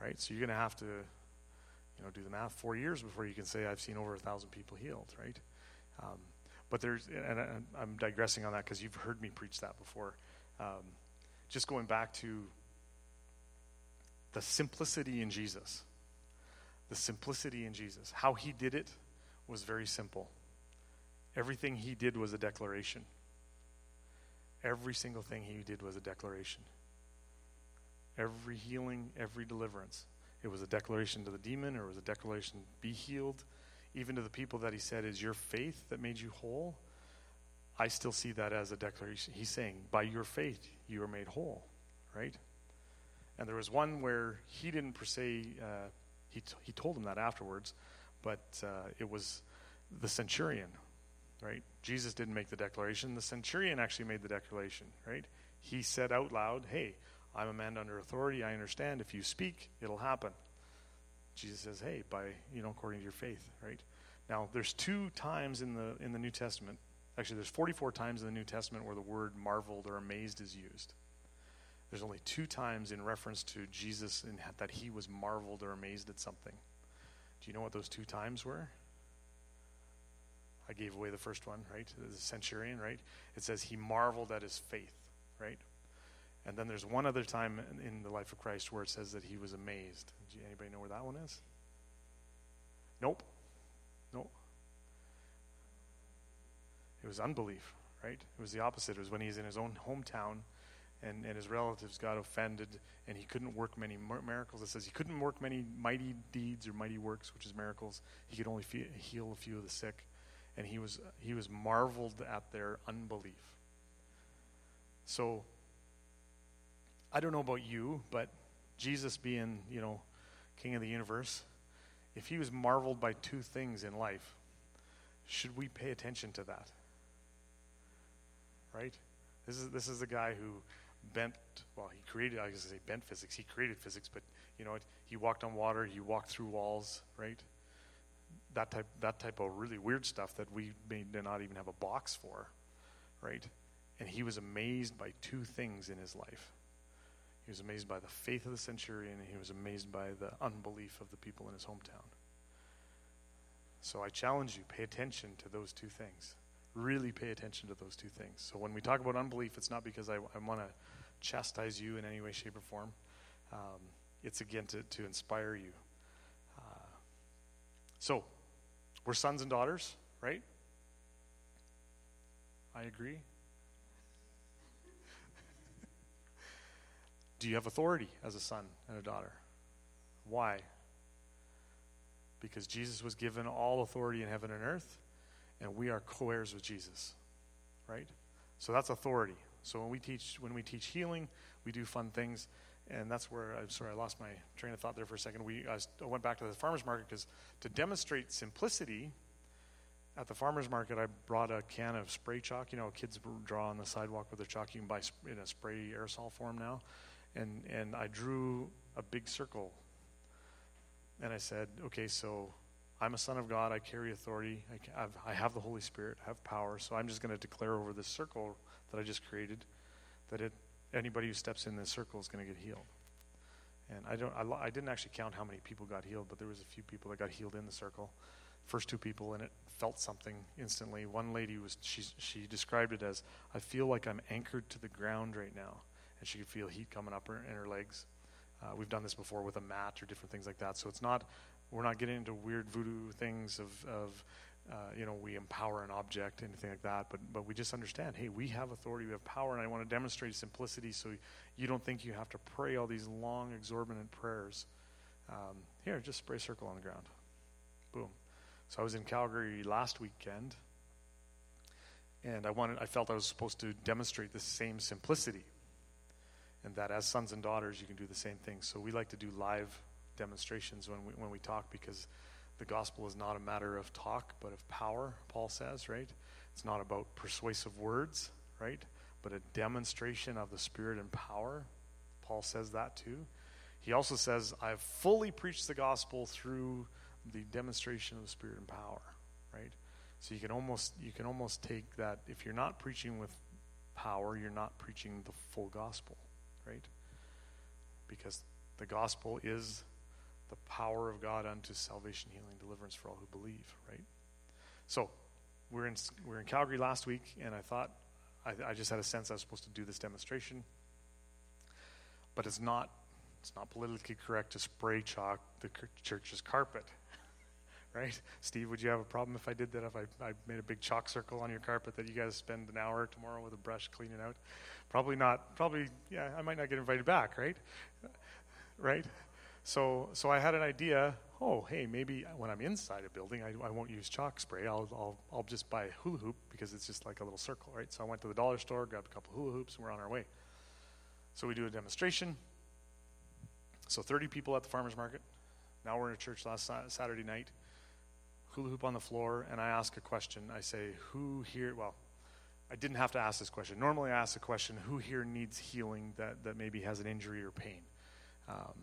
right? So you're going to have to, you know, do the math. Four years before you can say I've seen over a thousand people healed, right? Um, but there's, and I'm digressing on that because you've heard me preach that before. Um, just going back to the simplicity in Jesus. The simplicity in Jesus. How he did it was very simple. Everything he did was a declaration. Every single thing he did was a declaration. Every healing, every deliverance. It was a declaration to the demon, or it was a declaration, be healed. Even to the people that he said, is your faith that made you whole? I still see that as a declaration. He's saying, by your faith, you are made whole, right? And there was one where he didn't per se, uh, he, t- he told him that afterwards, but uh, it was the centurion, right? Jesus didn't make the declaration. The centurion actually made the declaration, right? He said out loud, Hey, I'm a man under authority. I understand. If you speak, it'll happen. Jesus says, Hey, by, you know, according to your faith, right? Now, there's two times in the, in the New Testament, actually, there's 44 times in the New Testament where the word marveled or amazed is used. There's only two times in reference to Jesus in, that he was marveled or amazed at something. Do you know what those two times were? I gave away the first one, right? The centurion, right? It says he marveled at his faith, right? And then there's one other time in the life of Christ where it says that he was amazed. Do anybody know where that one is? Nope. Nope. It was unbelief, right? It was the opposite. It was when he's in his own hometown and, and his relatives got offended and he couldn't work many miracles. It says he couldn't work many mighty deeds or mighty works, which is miracles. He could only heal a few of the sick and he was he was marveled at their unbelief. So I don't know about you, but Jesus being, you know, king of the universe, if he was marveled by two things in life, should we pay attention to that? Right? This is this is the guy who bent well, he created I was gonna say bent physics, he created physics, but you know he walked on water, he walked through walls, right? that type that type of really weird stuff that we may not even have a box for, right? And he was amazed by two things in his life. He was amazed by the faith of the centurion, and he was amazed by the unbelief of the people in his hometown. So I challenge you, pay attention to those two things. Really pay attention to those two things. So when we talk about unbelief, it's not because I, I want to chastise you in any way, shape, or form. Um, it's again to, to inspire you. Uh, so we're sons and daughters, right? I agree. Do you have authority as a son and a daughter? Why? Because Jesus was given all authority in heaven and earth, and we are co-heirs with Jesus, right? So that's authority. So when we teach when we teach healing, we do fun things and that's where I'm sorry I lost my train of thought there for a second. We I went back to the farmers market because to demonstrate simplicity at the farmers market, I brought a can of spray chalk. You know, kids draw on the sidewalk with their chalk. You can buy in a spray aerosol form now, and and I drew a big circle. And I said, okay, so I'm a son of God. I carry authority. I I have the Holy Spirit. I have power. So I'm just going to declare over this circle that I just created that it anybody who steps in this circle is going to get healed. And I don't, I, I, didn't actually count how many people got healed, but there was a few people that got healed in the circle. First two people, and it felt something instantly. One lady was, she, she described it as, I feel like I'm anchored to the ground right now. And she could feel heat coming up her, in her legs. Uh, we've done this before with a mat or different things like that. So it's not, we're not getting into weird voodoo things of, of uh, you know, we empower an object, anything like that. But but we just understand, hey, we have authority, we have power, and I want to demonstrate simplicity, so you don't think you have to pray all these long, exorbitant prayers. Um, here, just spray a circle on the ground. Boom. So I was in Calgary last weekend, and I wanted, I felt I was supposed to demonstrate the same simplicity, and that as sons and daughters, you can do the same thing. So we like to do live demonstrations when we when we talk because the gospel is not a matter of talk, but of power, Paul says, right? It's not about persuasive words, right? But a demonstration of the Spirit and power. Paul says that too. He also says, I've fully preached the gospel through the demonstration of the Spirit and power, right? So you can almost you can almost take that if you're not preaching with power, you're not preaching the full gospel, right? Because the gospel is the power of God unto salvation, healing, deliverance for all who believe, right? So, we're in we're in Calgary last week, and I thought I, I just had a sense I was supposed to do this demonstration, but it's not it's not politically correct to spray chalk the church's carpet, right? Steve, would you have a problem if I did that? If I, I made a big chalk circle on your carpet that you guys spend an hour tomorrow with a brush cleaning out? Probably not. Probably, yeah, I might not get invited back, right? Right? So, so I had an idea. Oh, hey, maybe when I'm inside a building, I, I won't use chalk spray. I'll, I'll, I'll just buy a hula hoop because it's just like a little circle, right? So I went to the dollar store, grabbed a couple hula hoops, and we're on our way. So we do a demonstration. So 30 people at the farmer's market. Now we're in a church last Saturday night. Hula hoop on the floor, and I ask a question. I say, Who here, well, I didn't have to ask this question. Normally I ask the question, Who here needs healing that, that maybe has an injury or pain? Um,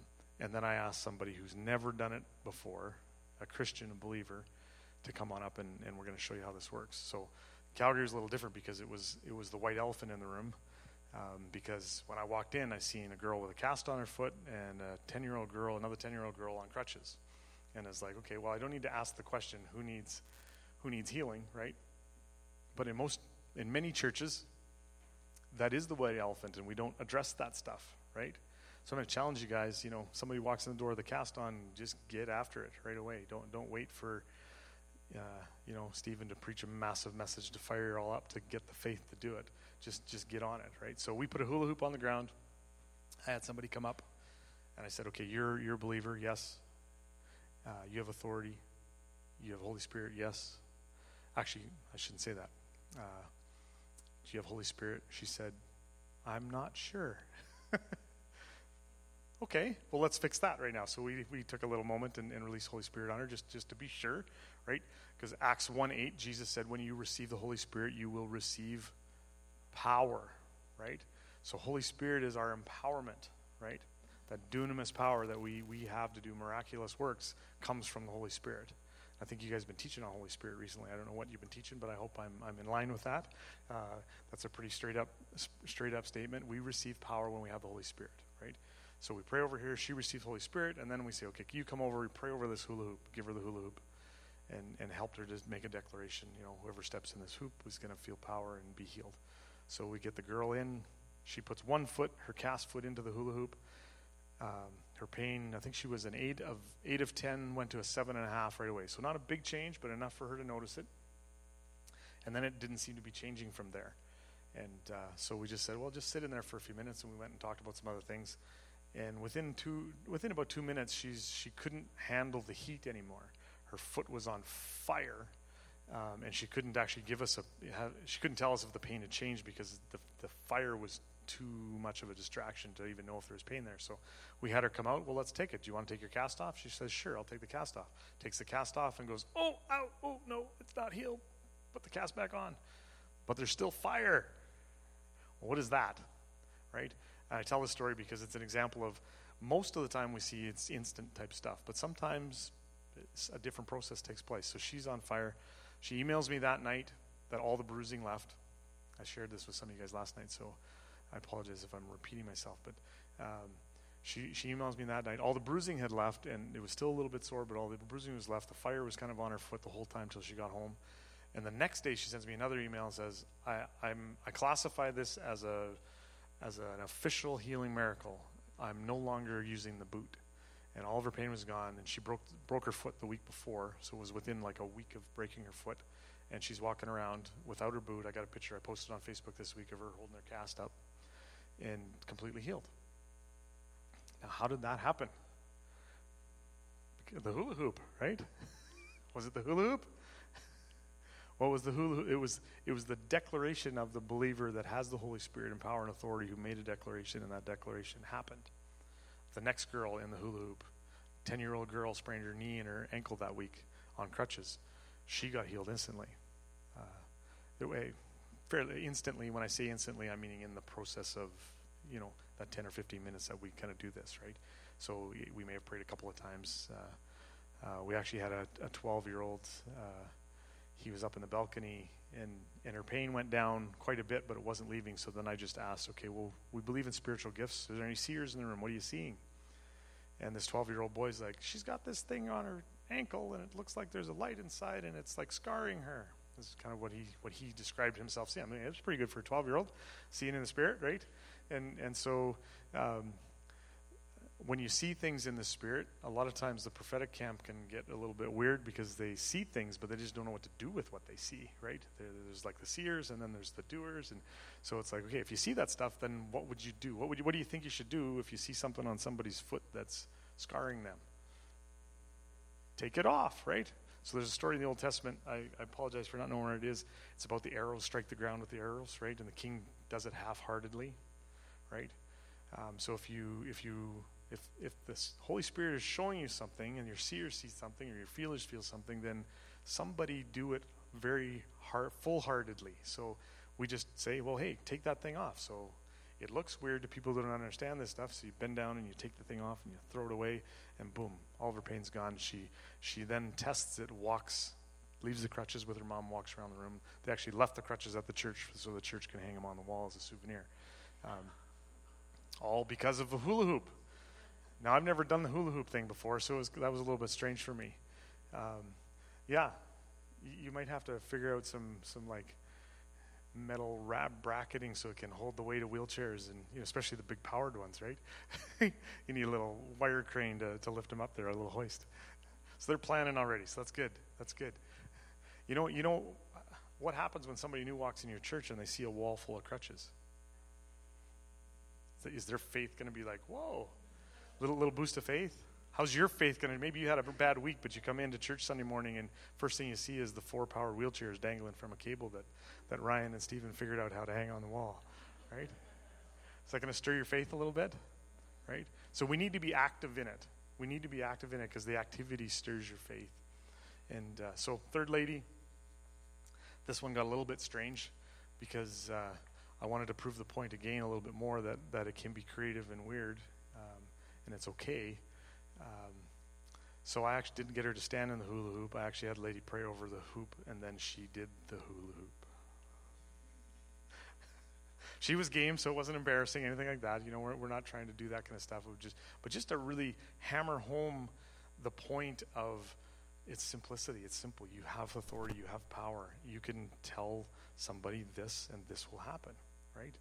and then I ask somebody who's never done it before, a Christian, a believer, to come on up and, and we're going to show you how this works. So Calgary is a little different because it was it was the white elephant in the room. Um, because when I walked in, I seen a girl with a cast on her foot and a ten year old girl, another ten year old girl on crutches, and it's like, okay, well, I don't need to ask the question who needs who needs healing, right? But in most in many churches, that is the white elephant, and we don't address that stuff, right? So I'm going to challenge you guys. You know, somebody walks in the door with a cast on, just get after it right away. Don't don't wait for, uh, you know, Stephen to preach a massive message to fire you all up to get the faith to do it. Just just get on it, right? So we put a hula hoop on the ground. I had somebody come up, and I said, "Okay, you're you're a believer, yes. Uh, you have authority. You have Holy Spirit, yes. Actually, I shouldn't say that. Uh, do you have Holy Spirit?" She said, "I'm not sure." okay, well, let's fix that right now. So we, we took a little moment and, and released Holy Spirit on her just, just to be sure, right? Because Acts 1 8, Jesus said, when you receive the Holy Spirit, you will receive power, right? So Holy Spirit is our empowerment, right? That dunamis power that we, we have to do miraculous works comes from the Holy Spirit. I think you guys have been teaching on Holy Spirit recently. I don't know what you've been teaching, but I hope I'm, I'm in line with that. Uh, that's a pretty straight up, straight up statement. We receive power when we have the Holy Spirit, right? So we pray over here. She receives Holy Spirit, and then we say, okay, you come over. We pray over this hula hoop. Give her the hula hoop, and and help her to make a declaration. You know, whoever steps in this hoop is going to feel power and be healed. So we get the girl in. She puts one foot, her cast foot, into the hula hoop. Um, her pain, I think she was an eight of eight of ten, went to a seven and a half right away. So not a big change, but enough for her to notice it. And then it didn't seem to be changing from there. And uh, so we just said, well, just sit in there for a few minutes, and we went and talked about some other things and within two within about two minutes she's she couldn't handle the heat anymore. Her foot was on fire um, and she couldn't actually give us a she couldn't tell us if the pain had changed because the, the fire was too much of a distraction to even know if there was pain there. So we had her come out well let's take it. Do you want to take your cast off? She says sure i'll take the cast off. Takes the cast off and goes oh ow, oh no it's not healed. Put the cast back on. But there's still fire. Well, what is that right and I tell this story because it's an example of most of the time we see it's instant type stuff, but sometimes a different process takes place. So she's on fire. She emails me that night that all the bruising left. I shared this with some of you guys last night, so I apologize if I'm repeating myself. But um, she, she emails me that night. All the bruising had left, and it was still a little bit sore, but all the bruising was left. The fire was kind of on her foot the whole time till she got home. And the next day, she sends me another email and says, I, I'm, I classify this as a as an official healing miracle, I'm no longer using the boot. And all of her pain was gone, and she broke broke her foot the week before, so it was within like a week of breaking her foot. And she's walking around without her boot. I got a picture I posted on Facebook this week of her holding her cast up and completely healed. Now, how did that happen? The hula hoop, right? was it the hula hoop? What was the hula? It was it was the declaration of the believer that has the Holy Spirit and power and authority who made a declaration, and that declaration happened. The next girl in the hula hoop, ten year old girl sprained her knee and her ankle that week on crutches. She got healed instantly. Uh, the way fairly instantly. When I say instantly, I'm meaning in the process of you know that ten or fifteen minutes that we kind of do this, right? So we, may have prayed a couple of times. Uh, uh, we actually had a 12 year old uh, he was up in the balcony and and her pain went down quite a bit, but it wasn't leaving. So then I just asked, okay, well, we believe in spiritual gifts. Is there any seers in the room? What are you seeing? And this 12 year old boy's like, she's got this thing on her ankle, and it looks like there's a light inside, and it's like scarring her. This is kind of what he what he described himself seeing. I mean, it's pretty good for a 12 year old, seeing in the spirit, right? And and so. Um, when you see things in the spirit, a lot of times the prophetic camp can get a little bit weird because they see things, but they just don't know what to do with what they see, right? There's like the seers, and then there's the doers, and so it's like, okay, if you see that stuff, then what would you do? What would you, what do you think you should do if you see something on somebody's foot that's scarring them? Take it off, right? So there's a story in the Old Testament. I, I apologize for not knowing where it is. It's about the arrows strike the ground with the arrows, right? And the king does it half-heartedly, right? Um, so if you if you if if the Holy Spirit is showing you something and your seer sees something or your feelers feel something, then somebody do it very heart full-heartedly. So we just say, well, hey, take that thing off. So it looks weird to people that don't understand this stuff. So you bend down and you take the thing off and you throw it away, and boom, all of her pain's gone. She she then tests it, walks, leaves the crutches with her mom, walks around the room. They actually left the crutches at the church so the church can hang them on the wall as a souvenir. Um, all because of a hula hoop. Now I've never done the hula hoop thing before, so was, that was a little bit strange for me. Um, yeah, you, you might have to figure out some some like metal wrap bracketing so it can hold the weight of wheelchairs and you know, especially the big powered ones, right? you need a little wire crane to, to lift them up there, a little hoist. So they're planning already. So that's good. That's good. You know, you know what happens when somebody new walks in your church and they see a wall full of crutches? Is their faith going to be like, whoa, little little boost of faith? How's your faith going to? Maybe you had a bad week, but you come into church Sunday morning and first thing you see is the four power wheelchairs dangling from a cable that, that Ryan and Stephen figured out how to hang on the wall, right? Is that going to stir your faith a little bit, right? So we need to be active in it. We need to be active in it because the activity stirs your faith. And uh, so, third lady, this one got a little bit strange because uh, I wanted to prove the point again a little bit more that, that it can be creative and weird, and it's okay. Um, so I actually didn't get her to stand in the hula hoop. I actually had a lady pray over the hoop, and then she did the hula hoop. she was game, so it wasn't embarrassing, anything like that. You know, we're, we're not trying to do that kind of stuff. just, but just to really hammer home the point of its simplicity. It's simple. You have authority. You have power. You can tell somebody this, and this will happen, right?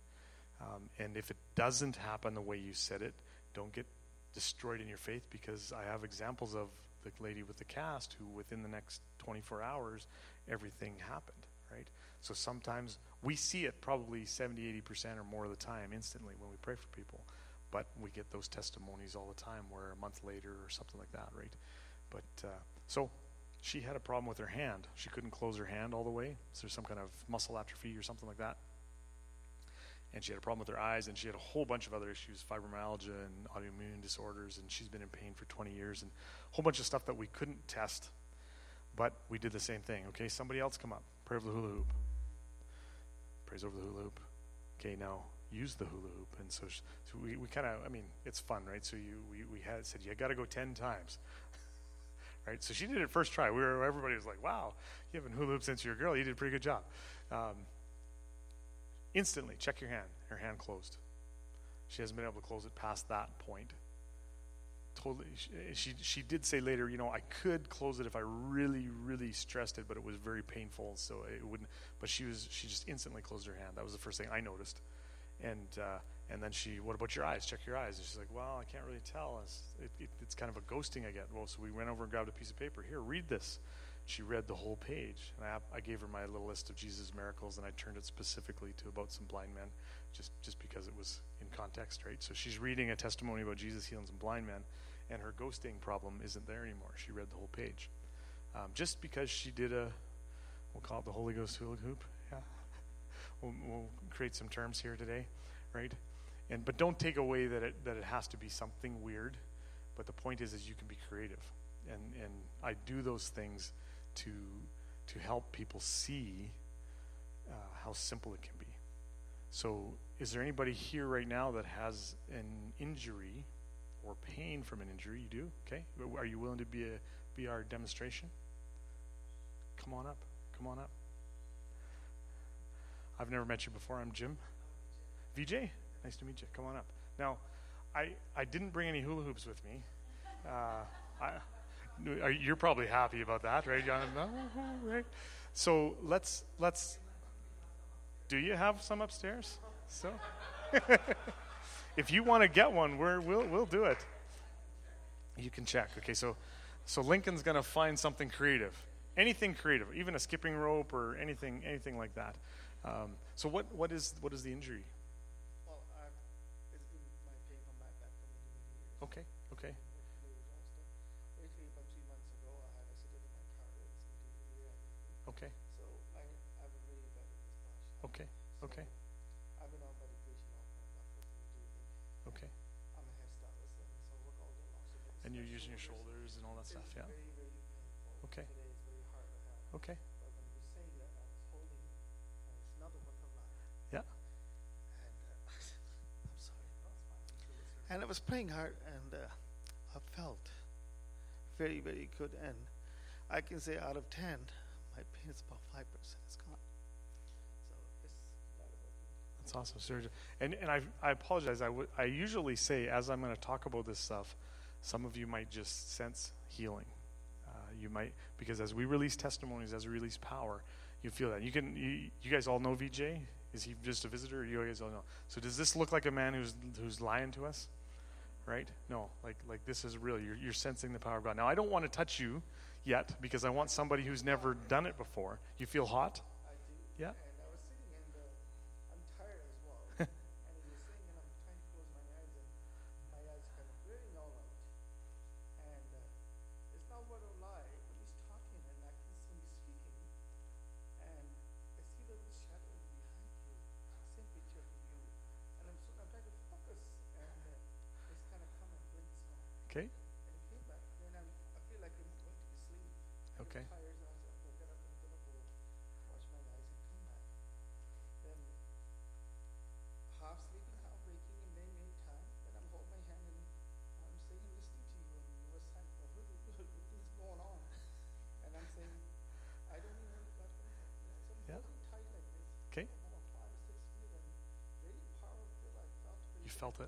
Um, and if it doesn't happen the way you said it, don't get destroyed in your faith because I have examples of the lady with the cast who, within the next 24 hours, everything happened, right? So sometimes we see it probably 70, 80% or more of the time instantly when we pray for people. But we get those testimonies all the time where a month later or something like that, right? But uh, so she had a problem with her hand. She couldn't close her hand all the way. So there's some kind of muscle atrophy or something like that and she had a problem with her eyes, and she had a whole bunch of other issues, fibromyalgia and autoimmune disorders, and she's been in pain for 20 years, and a whole bunch of stuff that we couldn't test, but we did the same thing. Okay, somebody else come up, pray over the hula hoop, praise over the hula hoop. Okay, now use the hula hoop, and so, so we, we kind of, I mean, it's fun, right? So you we, we had said you got to go 10 times. right, so she did it first try. We were everybody was like, "Wow, you haven't hula hoop since you're a girl. You did a pretty good job." Um, Instantly, check your hand. Her hand closed. She hasn't been able to close it past that point. Totally, she, she did say later, you know, I could close it if I really, really stressed it, but it was very painful, so it wouldn't. But she was, she just instantly closed her hand. That was the first thing I noticed. And uh, and then she, what about your eyes? Check your eyes. And she's like, well, I can't really tell. It's, it, it, it's kind of a ghosting I get. Well, so we went over and grabbed a piece of paper. Here, read this she read the whole page. And I, I gave her my little list of Jesus' miracles, and I turned it specifically to about some blind men, just, just because it was in context, right? So she's reading a testimony about Jesus healing some blind men, and her ghosting problem isn't there anymore. She read the whole page. Um, just because she did a, we'll call it the Holy Ghost hula hoop. Yeah. We'll, we'll create some terms here today, right? And but don't take away that it that it has to be something weird. But the point is, is you can be creative, and and I do those things to, to help people see uh, how simple it can be. So, is there anybody here right now that has an injury or pain from an injury? You do? Okay. Are you willing to be, a, be our demonstration? Come on up. Come on up. I've never met you before. I'm Jim. VJ, nice to meet you. Come on up. Now, I, I didn't bring any hula hoops with me. Uh, I, you're probably happy about that, right, John? Right? So let's let's. Do you have some upstairs? So, if you want to get one, we're, we'll we'll do it. You can check. Okay, so so Lincoln's going to find something creative, anything creative, even a skipping rope or anything anything like that. Um, so what what is what is the injury? Well, it's been my pain from my back for many, many years. Okay, okay, Basically, about three months ago, I had a accident in my car. It was in the rear end. okay, So I, I have a really bad massage. Okay, okay, I've been on medication off my doctors and doing okay. I'm a hairstylist, and so I work all day long. So it's And you're using your shoulders and all that It's stuff, yeah. very, very painful. Okay. Today is very hard to have. Okay, But when you saying that, I was holding, and it's not a work of yeah, And uh, I'm sorry. And I was playing hard, and uh, I felt very, very good. And I can say out of 10, my pain is about 5%. It's gone. So it's not working. That's awesome, Sergio. And and I I apologize. I I usually say as I'm going to talk about this stuff, some of you might just sense healing. Uh, you might because as we release testimonies, as we release power, you feel that. You can you, you guys all know VJ. Is he just a visitor? Or you guys all know. So does this look like a man who's who's lying to us? Right? No, like like this is real. You're you're sensing the power of God. Now I don't want to touch you yet because I want somebody who's never done it before. You feel hot? I do. Yeah. And I was sitting and uh, I'm tired as well. and he was saying, and I'm trying to close my eyes, and my eyes kind of bleeding all out. And uh, it's not what a lie, but he's talking, and I can see him speaking. And I see the little shadow behind you, same picture of you. And I'm, so, I'm trying to focus, and uh, it's kind of come and then it's gone. Okay. And it came back. Then I'm, I feel like I'm going to be asleep. I was Okay. tired, so I was like, "I'll get up and go to go wash my eyes and come back. Then half sleeping, half waking, and many, many times. Then I'm holding my hand and I'm saying, listening to you, and you were saying, oh, what is going on? And I'm saying, I don't even know what to do. So I'm Yeah. holding tight like this. Okay. for About five or six feet, and really powerful. I felt really You felt it? My pain is like out of ten, five percent is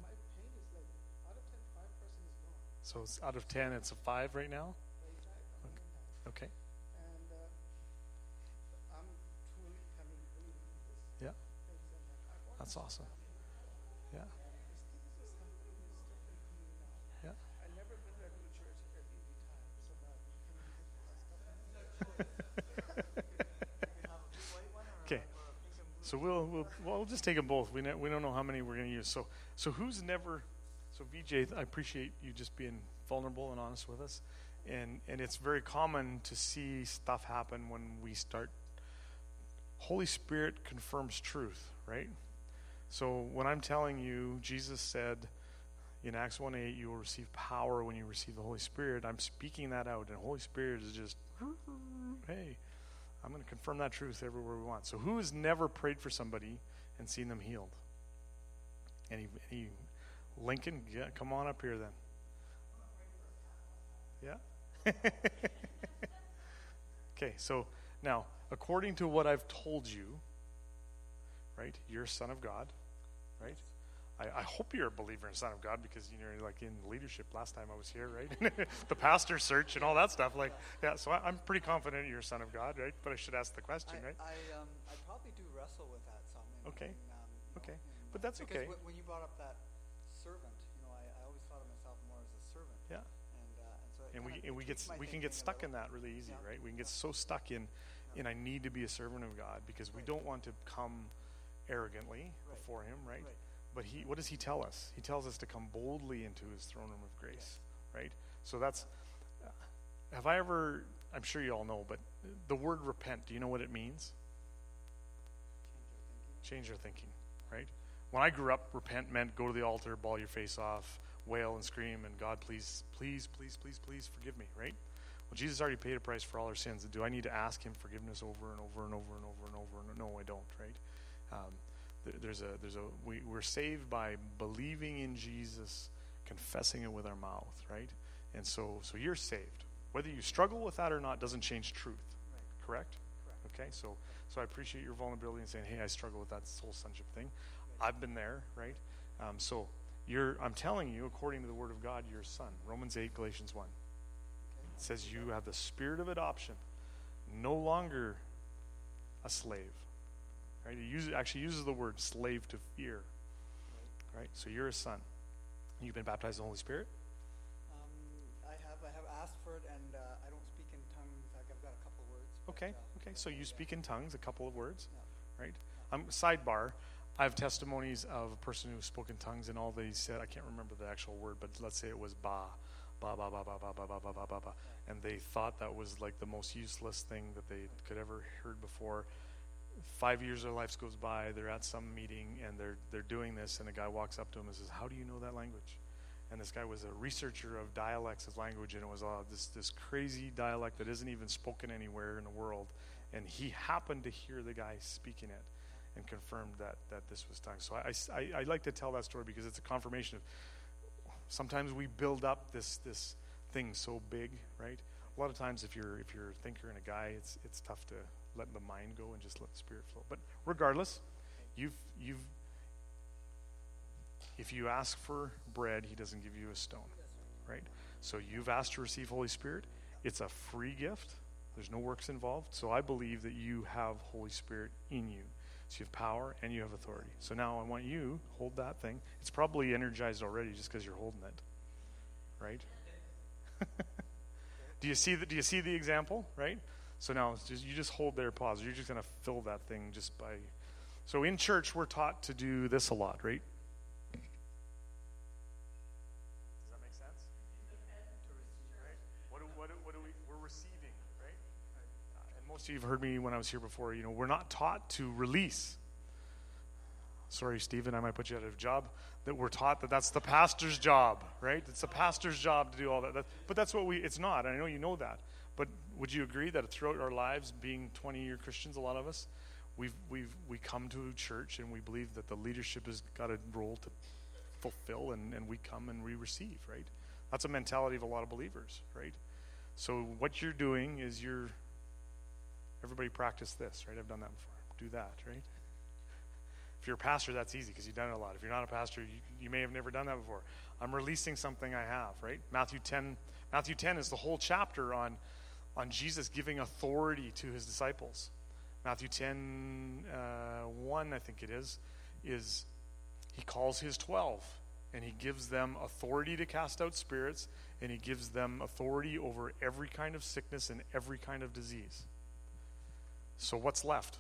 gone. So it's out of 10, it's a 5 right now? Okay. Yeah. That's awesome. Yeah. this thing is just happening is different to me now. Yeah. I never been regular church every time, so now I'm coming here for last couple of Okay. So we'll, we'll, well, just take them both. We, ne- we don't know how many we're going to use. So, so who's never, so VJ, I appreciate you just being vulnerable and honest with us. And, and it's very common to see stuff happen when we start. Holy Spirit confirms truth, right? So when I'm telling you, Jesus said in Acts 1 8, you will receive power when you receive the Holy Spirit. I'm speaking that out, and Holy Spirit is just, hey, I'm going to confirm that truth everywhere we want. So, who has never prayed for somebody and seen them healed? Any, any Lincoln? Yeah, come on up here then. Yeah? okay, so now, according to what I've told you, right, you're a son of God, right? I, I hope you're a believer in Son of God because you know, like in leadership last time I was here, right? the pastor search and all that stuff. Like, yeah. So I, I'm pretty confident you're a Son of God, right? But I should ask the question, I, right? I, um, I probably do wrestle with that some. In, Okay. in, um, Okay. in, But that's okay. wh- when you brought up that servant, you know, I, I always thought of myself more as a servant. Yeah. And, uh, and so And we and we get we can get stuck in that really easy, Yeah. right? We can get Yeah. so stuck in, in I need to be a servant of God because we don't want to come arrogantly Right. before Him, right? Right. But he, what does he tell us? He tells us to come boldly into his throne room of grace, right? So that's. Uh, have I ever? I'm sure you all know, but the word repent. Do you know what it means? Change your thinking. right? When I grew up, repent meant go to the altar, bawl your face off, wail and scream, and God, please, please, please, please, please forgive me, right? Well, Jesus already paid a price for all our sins. Do I need to ask Him forgiveness over and over and over and over and over? No, I don't, right? Um, there's a, there's a, we, we're saved by believing in Jesus, confessing it with our mouth, right? And so, so you're saved. Whether you struggle with that or not doesn't change truth, Right. correct? Correct. Okay, so So I appreciate your vulnerability and saying, "Hey, I struggle with that soul sonship thing." I've been there, right? Um, so you're. I'm telling you, according to the Word of God, you're a son. Romans eight, Galatians one. It says you have the spirit of adoption, no longer a slave. Right? It uses, actually uses the word slave to fear. Right? So you're a son. You've been baptized in the Holy Spirit. Um, I have I have asked for it, and uh, I don't speak in tongues. Like I've got a couple of words. but, Okay. uh, Okay. So uh, you speak in tongues, a couple of words. Yeah. Right? Um, sidebar. I have testimonies of a person who spoke in tongues, and all they said, I can't remember the actual word, but let's say it was ba, ba, ba, ba, ba, ba, ba, ba, ba, ba, ba, ba. And they thought that was like the most useless thing that they could ever heard before. Five years of their lives goes by, they're at some meeting, and they're, they're doing this, and a guy walks up to him and says, How do you know that language? And this guy was a researcher of dialects of language, and it was uh, this, this crazy dialect that isn't even spoken anywhere in the world. And he happened to hear the guy speaking it and confirmed that, that this was tongues. So I, I, I like to tell that story because it's a confirmation of sometimes we build up this, this thing so big, right? A lot of times if you're, if you're a thinker and a guy, it's, it's tough to let the mind go and just let the spirit flow. But regardless, you've, you've, if you ask for bread, he doesn't give you a stone, right? So you've asked to receive Holy Spirit. It's a free gift. There's no works involved. So I believe that you have Holy Spirit in you. So you have power and you have authority. So now I want you hold that thing. It's probably energized already just because you're holding it, right? do you see the, Do you see the example, right? So now just, you just hold there, pause. You're just going to fill that thing just by. So in church, we're taught to do this a lot, right? Does that make sense? Right? What do, what do, what do we, we're receiving, right? Uh, and most of you have heard me when I was here before, you know, we're not taught to release. Sorry, Stephen, I might put you out of job. That we're taught that that's the pastor's job, right? It's the pastor's job to do all that. that but that's what we, it's not. I know you know that. But would you agree that throughout our lives, being 20 year Christians, a lot of us, we've, we've, we come to church and we believe that the leadership has got a role to fulfill and, and we come and we receive, right? That's a mentality of a lot of believers, right? So what you're doing is you're everybody practice this, right? I've done that before. Do that, right? If you're a pastor, that's easy because you've done it a lot. If you're not a pastor, you, you may have never done that before. I'm releasing something I have, right? Matthew 10, Matthew 10 is the whole chapter on, on Jesus giving authority to his disciples. Matthew 10, uh, 1, I think it is, is he calls his 12 and he gives them authority to cast out spirits and he gives them authority over every kind of sickness and every kind of disease. So what's left?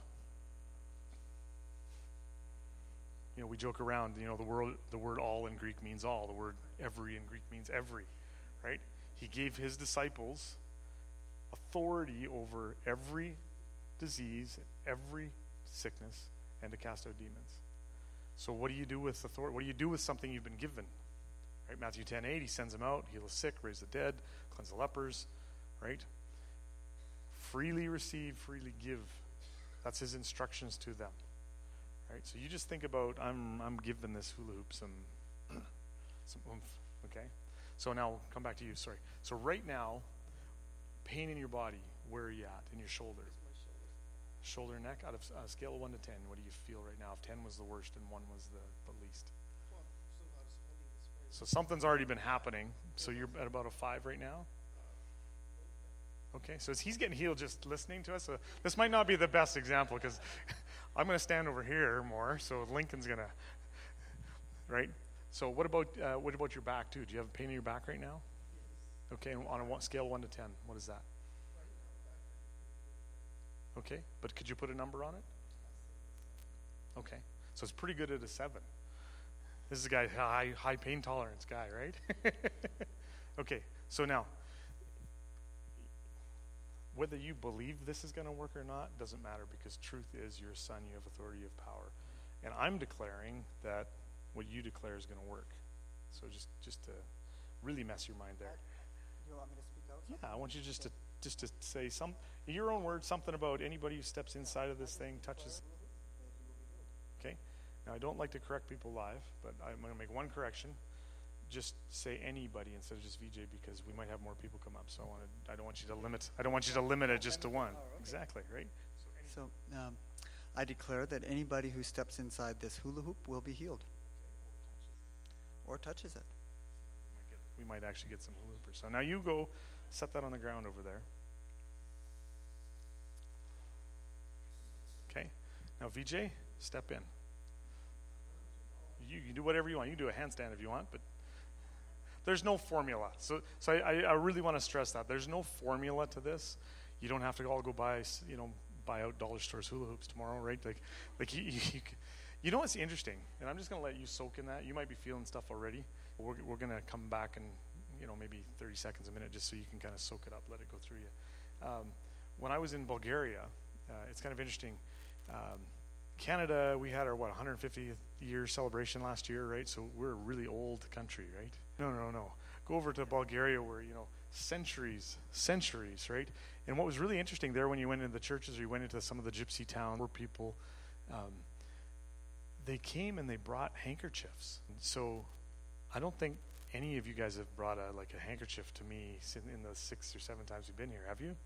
You know, we joke around, you know, the word the word all in Greek means all. The word every in Greek means every, right? He gave his disciples authority over every disease, every sickness, and to cast out demons. So what do you do with authority? What do you do with something you've been given? Right? Matthew 10 8, he sends them out, heal the sick, raise the dead, cleanse the lepers, right? Freely receive, freely give. That's his instructions to them. Right? So you just think about I'm I'm giving this hula hoop some some oomph. Okay? So now come back to you, sorry. So right now, pain in your body, where are you at? In your shoulder. Shoulder neck, out of a scale of one to ten, what do you feel right now? If ten was the worst and one was the, the least. So something's already been happening. So you're at about a five right now? Okay, so as he's getting healed just listening to us, so this might not be the best example because I'm going to stand over here more, so Lincoln's going to, right? So what about uh, what about your back too? Do you have pain in your back right now? Okay, on a scale of one to ten, what is that? Okay, but could you put a number on it? Okay, so it's pretty good at a seven. This is a guy high high pain tolerance guy, right? okay, so now whether you believe this is going to work or not doesn't matter because truth is you're a son, you have authority, you have power. And I'm declaring that what you declare is going to work. So just just to really mess your mind there. You want me to speak out? Yeah, I want you just to just to say some in your own words something about anybody who steps inside of this thing touches Okay? Now I don't like to correct people live, but I'm going to make one correction. Just say anybody instead of just VJ because we might have more people come up. So I want to, I don't want you to limit I don't want you to limit it just to one. Exactly, right? So so um, I declare that anybody who steps inside this hula hoop will be healed or touches it. We might, actually get some hula hoopers. So now you go set that on the ground over there. Okay. Now, VJ, step in. You can do whatever you want. You can do a handstand if you want, but there's no formula. So, so I, I really want to stress that there's no formula to this. You don't have to all go buy, you know, buy out dollar stores hula hoops tomorrow, right? Like, like you, you, you know what's interesting, and I'm just going to let you soak in that. You might be feeling stuff already. We're, we're going to come back and you know maybe 30 seconds a minute just so you can kind of soak it up, let it go through you. Um, when I was in Bulgaria, uh, it's kind of interesting. Um, Canada, we had our what 150th year celebration last year, right? So we're a really old country, right? No, no, no. Go over to Bulgaria, where you know centuries, centuries, right? And what was really interesting there, when you went into the churches or you went into some of the gypsy towns, where people, um, they came and they brought handkerchiefs. And so, I don't think any of you guys have brought a like a handkerchief to me in the six or seven times we've been here, have you?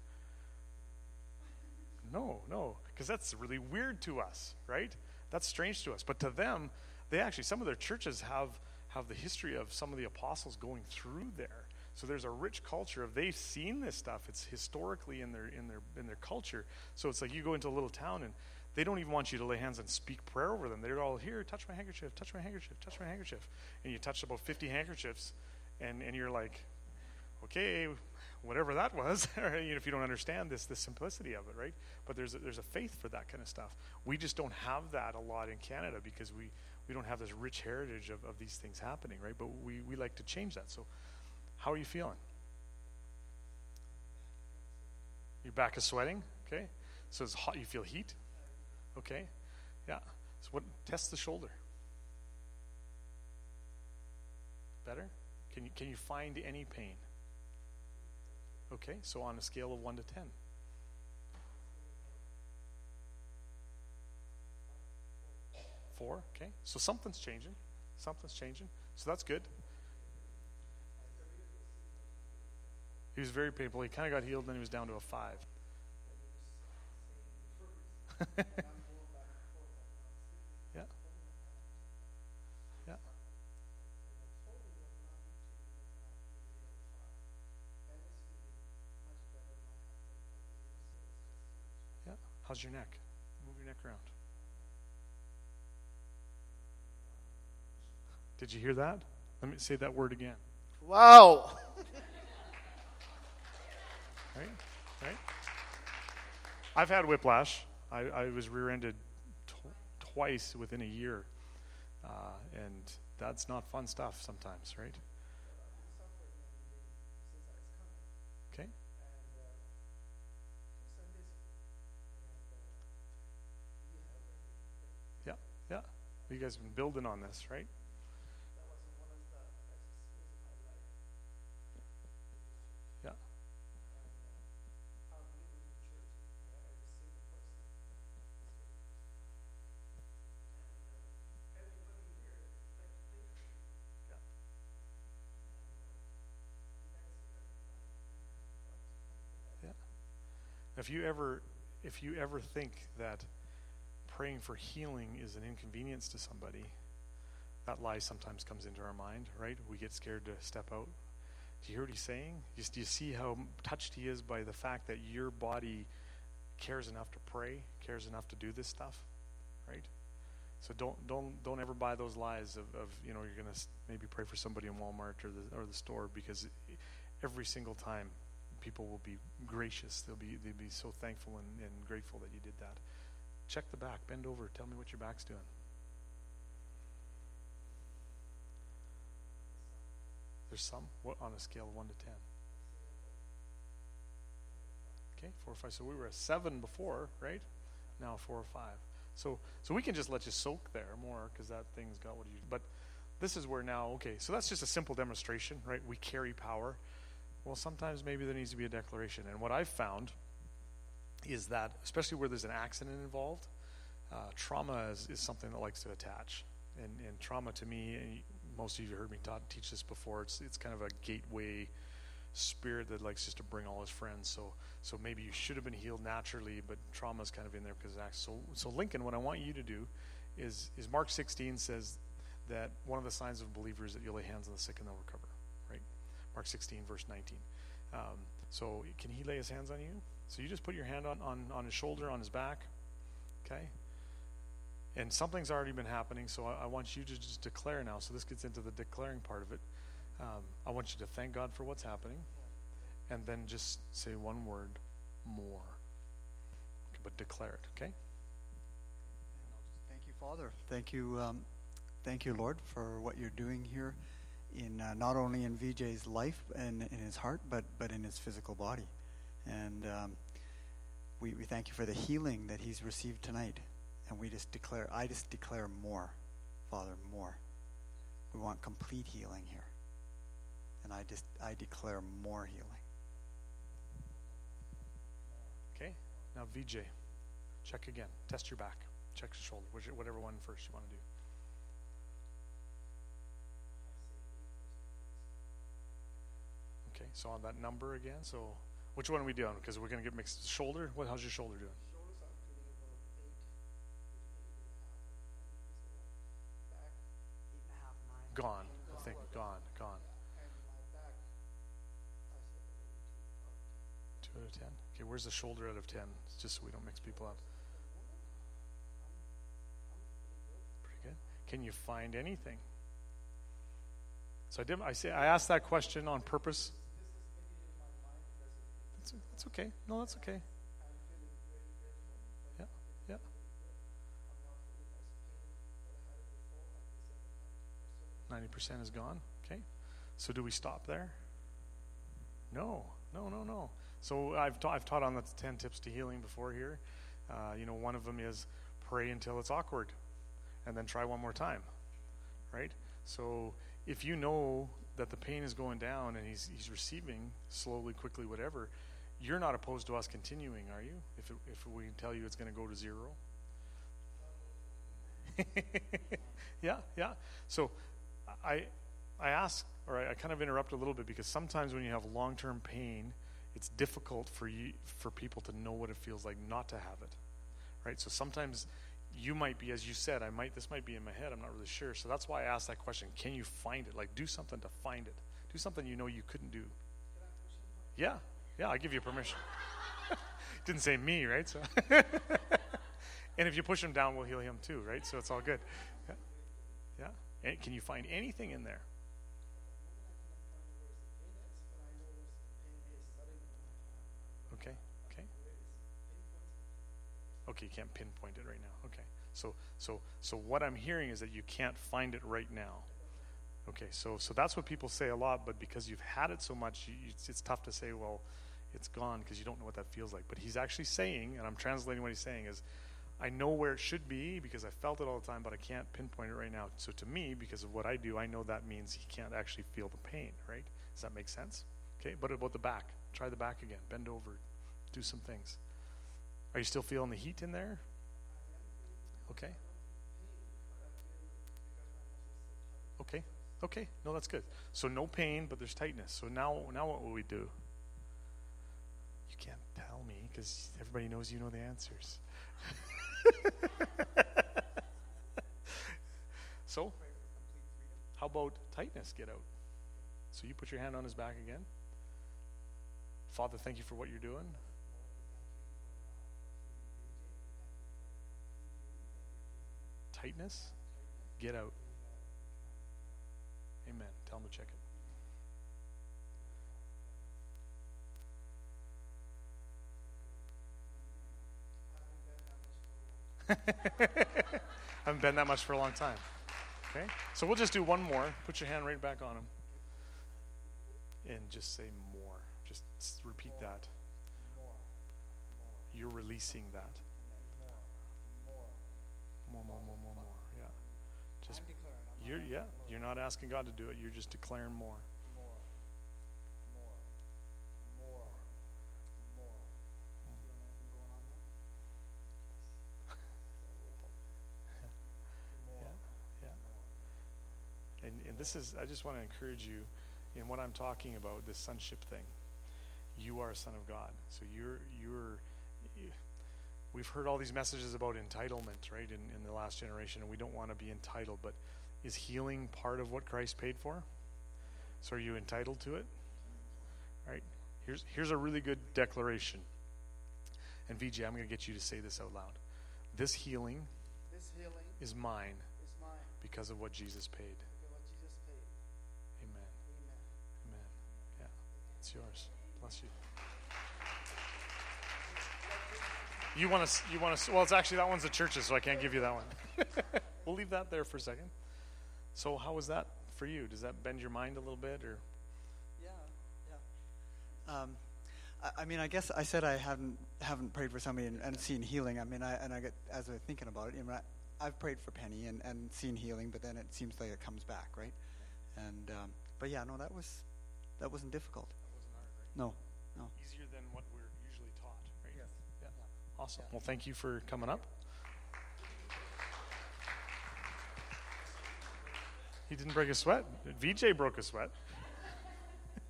No, no, because that's really weird to us, right? That's strange to us. But to them, they actually some of their churches have have the history of some of the apostles going through there. So there's a rich culture of they've seen this stuff. It's historically in their in their in their culture. So it's like you go into a little town and they don't even want you to lay hands and speak prayer over them. They're all here, touch my handkerchief, touch my handkerchief, touch my handkerchief. And you touch about 50 handkerchiefs and, and you're like, okay, whatever that was, if you don't understand this, the simplicity of it, right? But there's a, there's a faith for that kind of stuff. We just don't have that a lot in Canada because we, we don't have this rich heritage of, of these things happening, right? But we, we like to change that. So, how are you feeling? Your back is sweating, okay? So it's hot. You feel heat, okay? Yeah. So what? Test the shoulder. Better? Can you can you find any pain? Okay, so on a scale of 1 to 10. Four, okay. So something's changing. Something's changing. So that's good. He was very painful. He kind of got healed, and then he was down to a five. yeah. Yeah. Yeah. How's your neck? Move your neck around. Did you hear that? Let me say that word again. Wow. right? Right? I've had whiplash. I, I was rear-ended tw- twice within a year, uh, and that's not fun stuff sometimes, right? Okay. Yeah, yeah. You guys have been building on this, right? Yeah. Yeah. If you ever, if you ever think that praying for healing is an inconvenience to somebody, that lie sometimes comes into our mind, right? We get scared to step out. Do you hear what he's saying? Do you see how touched he is by the fact that your body cares enough to pray, cares enough to do this stuff, right? So don't don't don't ever buy those lies of, of you know you're gonna maybe pray for somebody in Walmart or the or the store because every single time people will be gracious. They'll be they'll be so thankful and, and grateful that you did that. Check the back. Bend over. Tell me what your back's doing. There's some what on a scale of one to ten. Okay, four or five. So we were a seven before, right? Now four or five. So so we can just let you soak there more because that thing's got what you. But this is where now. Okay, so that's just a simple demonstration, right? We carry power. Well, sometimes maybe there needs to be a declaration. And what I've found is that, especially where there's an accident involved, uh, trauma is, is, something that likes to attach. And, and trauma to me, and most of you heard me teach this before, it's, it's kind of a gateway spirit that likes just to bring all his friends. So so maybe you should have been healed naturally, but trauma's kind of in there because. So so Lincoln, what I want you to do is is Mark 16 says that one of the signs of believers that you'll lay hands on the sick and they'll recover. Right? Mark 16 verse 19. Um, so can he lay his hands on you? So you just put your hand on, on, on his shoulder, on his back. Okay? And something's already been happening, so I, I want you to just declare now. So this gets into the declaring part of it. Um, I want you to thank God for what's happening, and then just say one word, more. But declare it, okay? Thank you, Father. Thank you, um, thank you, Lord, for what you're doing here, in uh, not only in VJ's life and in his heart, but but in his physical body. And um, we, we thank you for the healing that he's received tonight. And we just declare, I just declare more, Father, more. We want complete healing here. And I just, I declare more healing. Okay? Now, VJ, check again. Test your back. Check your shoulder. Whatever one first you want to do. Okay, so on that number again, so which one are we doing? Because we're going to get mixed. Shoulder? What? How's your shoulder doing? Gone. I think gone. Gone. two out of ten. Okay, where's the shoulder out of ten? Just so we don't mix people up. Pretty good. Can you find anything? So I did. I say I asked that question on purpose. That's, that's okay. No, that's okay. Yeah, yeah. Ninety percent is gone. Okay. So do we stop there? No, no, no, no. So I've ta- I've taught on the ten tips to healing before here. Uh, you know, one of them is pray until it's awkward, and then try one more time. Right. So if you know that the pain is going down and he's he's receiving slowly, quickly, whatever, you're not opposed to us continuing, are you? If it, if we tell you it's going to go to zero. yeah, yeah. So I I ask or I, I kind of interrupt a little bit because sometimes when you have long-term pain, it's difficult for you for people to know what it feels like not to have it. Right? So sometimes you might be as you said, I might this might be in my head, I'm not really sure. So that's why I asked that question. Can you find it? Like do something to find it. Do something you know you couldn't do. Yeah. Yeah, I give you permission. Didn't say me, right? So And if you push him down, we'll heal him too, right? So it's all good. Yeah. yeah. And can you find anything in there? Okay. Okay. Okay, you can't pinpoint it right now. Okay. So so so what I'm hearing is that you can't find it right now. Okay, so so that's what people say a lot, but because you've had it so much, you, it's, it's tough to say, well, it's gone because you don't know what that feels like. But he's actually saying, and I'm translating what he's saying is, I know where it should be because I felt it all the time, but I can't pinpoint it right now. So to me, because of what I do, I know that means he can't actually feel the pain, right? Does that make sense? Okay, but about the back, try the back again. Bend over, do some things. Are you still feeling the heat in there? Okay. Okay. Okay. No, that's good. So no pain, but there's tightness. So now, now what will we do? Because everybody knows you know the answers. so, how about tightness get out? So you put your hand on his back again. Father, thank you for what you're doing. Tightness, get out. Amen. Tell him to check it. haven't been that much for a long time. Okay? So we'll just do one more. Put your hand right back on him. And just say more. Just repeat that. You're releasing that. More, more, more, more, more. Yeah. Just you're yeah, you're not asking God to do it. You're just declaring more. And, and this is, I just want to encourage you, in what I'm talking about, this sonship thing. You are a son of God. So you're you're you, we've heard all these messages about entitlement, right, in, in the last generation, and we don't want to be entitled, but is healing part of what Christ paid for? So are you entitled to it? Right? Here's here's a really good declaration. And VJ, I'm going to get you to say this out loud. This healing This healing is mine is mine because of what Jesus paid. because of what Jesus paid. Amen. Amen. Amen. Yeah. It's yours. Bless you. You want to? You want to? Well, it's actually that one's the church's, so I can't give you that one. we'll leave that there for a second. So, how was that for you? Does that bend your mind a little bit, or Yeah, yeah. Um, I, I mean, I guess I said I haven't haven't prayed for somebody and, and seen healing. I mean, I and I get as I'm thinking about it, you know, I, I've prayed for Penny and, and seen healing, but then it seems like it comes back, right? And um, but yeah, no, that was that wasn't difficult. that wasn't hard, right? No, no. Easier than what we're usually taught, right? Yes. Yeah. Awesome. Well, thank you for coming up. He didn't break a sweat. VJ broke a sweat.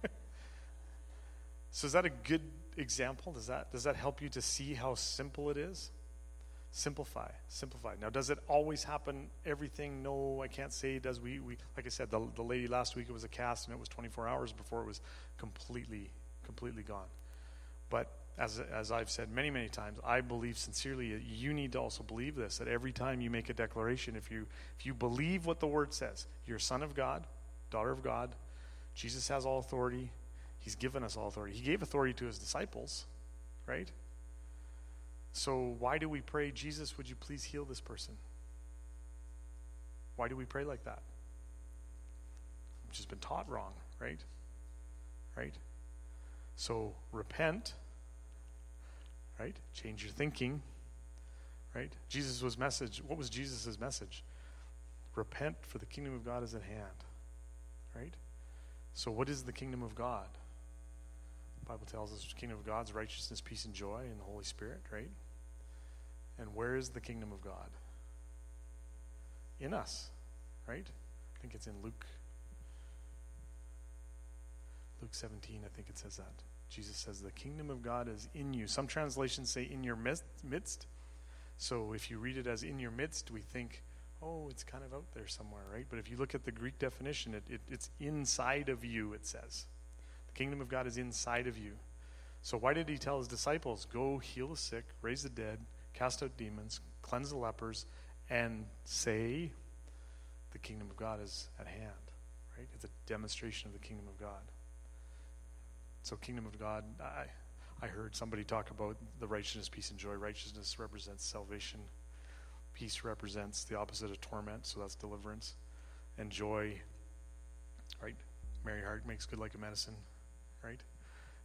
so is that a good example? Does that does that help you to see how simple it is? Simplify, simplify. Now, does it always happen? Everything? No, I can't say. Does we we like I said, the the lady last week it was a cast and it was 24 hours before it was completely completely gone. But as, as I've said many, many times, I believe sincerely you need to also believe this that every time you make a declaration, if you, if you believe what the word says, you're son of God, daughter of God, Jesus has all authority, He's given us all authority. He gave authority to His disciples, right? So why do we pray, Jesus, would you please heal this person? Why do we pray like that? Which has been taught wrong, right? Right? So repent, right? Change your thinking, right? Jesus was message. What was Jesus' message? Repent, for the kingdom of God is at hand, right? So what is the kingdom of God? The Bible tells us the kingdom of God's righteousness, peace, and joy in the Holy Spirit, right? And where is the kingdom of God? In us, right? I think it's in Luke. Luke 17, I think it says that. Jesus says, The kingdom of God is in you. Some translations say in your midst. So if you read it as in your midst, we think, oh, it's kind of out there somewhere, right? But if you look at the Greek definition, it, it, it's inside of you, it says. The kingdom of God is inside of you. So why did he tell his disciples, go heal the sick, raise the dead, cast out demons, cleanse the lepers, and say, the kingdom of God is at hand, right? It's a demonstration of the kingdom of God. So, kingdom of God, I, I heard somebody talk about the righteousness, peace, and joy. Righteousness represents salvation. Peace represents the opposite of torment, so that's deliverance. And joy, right? Merry heart makes good like a medicine, right?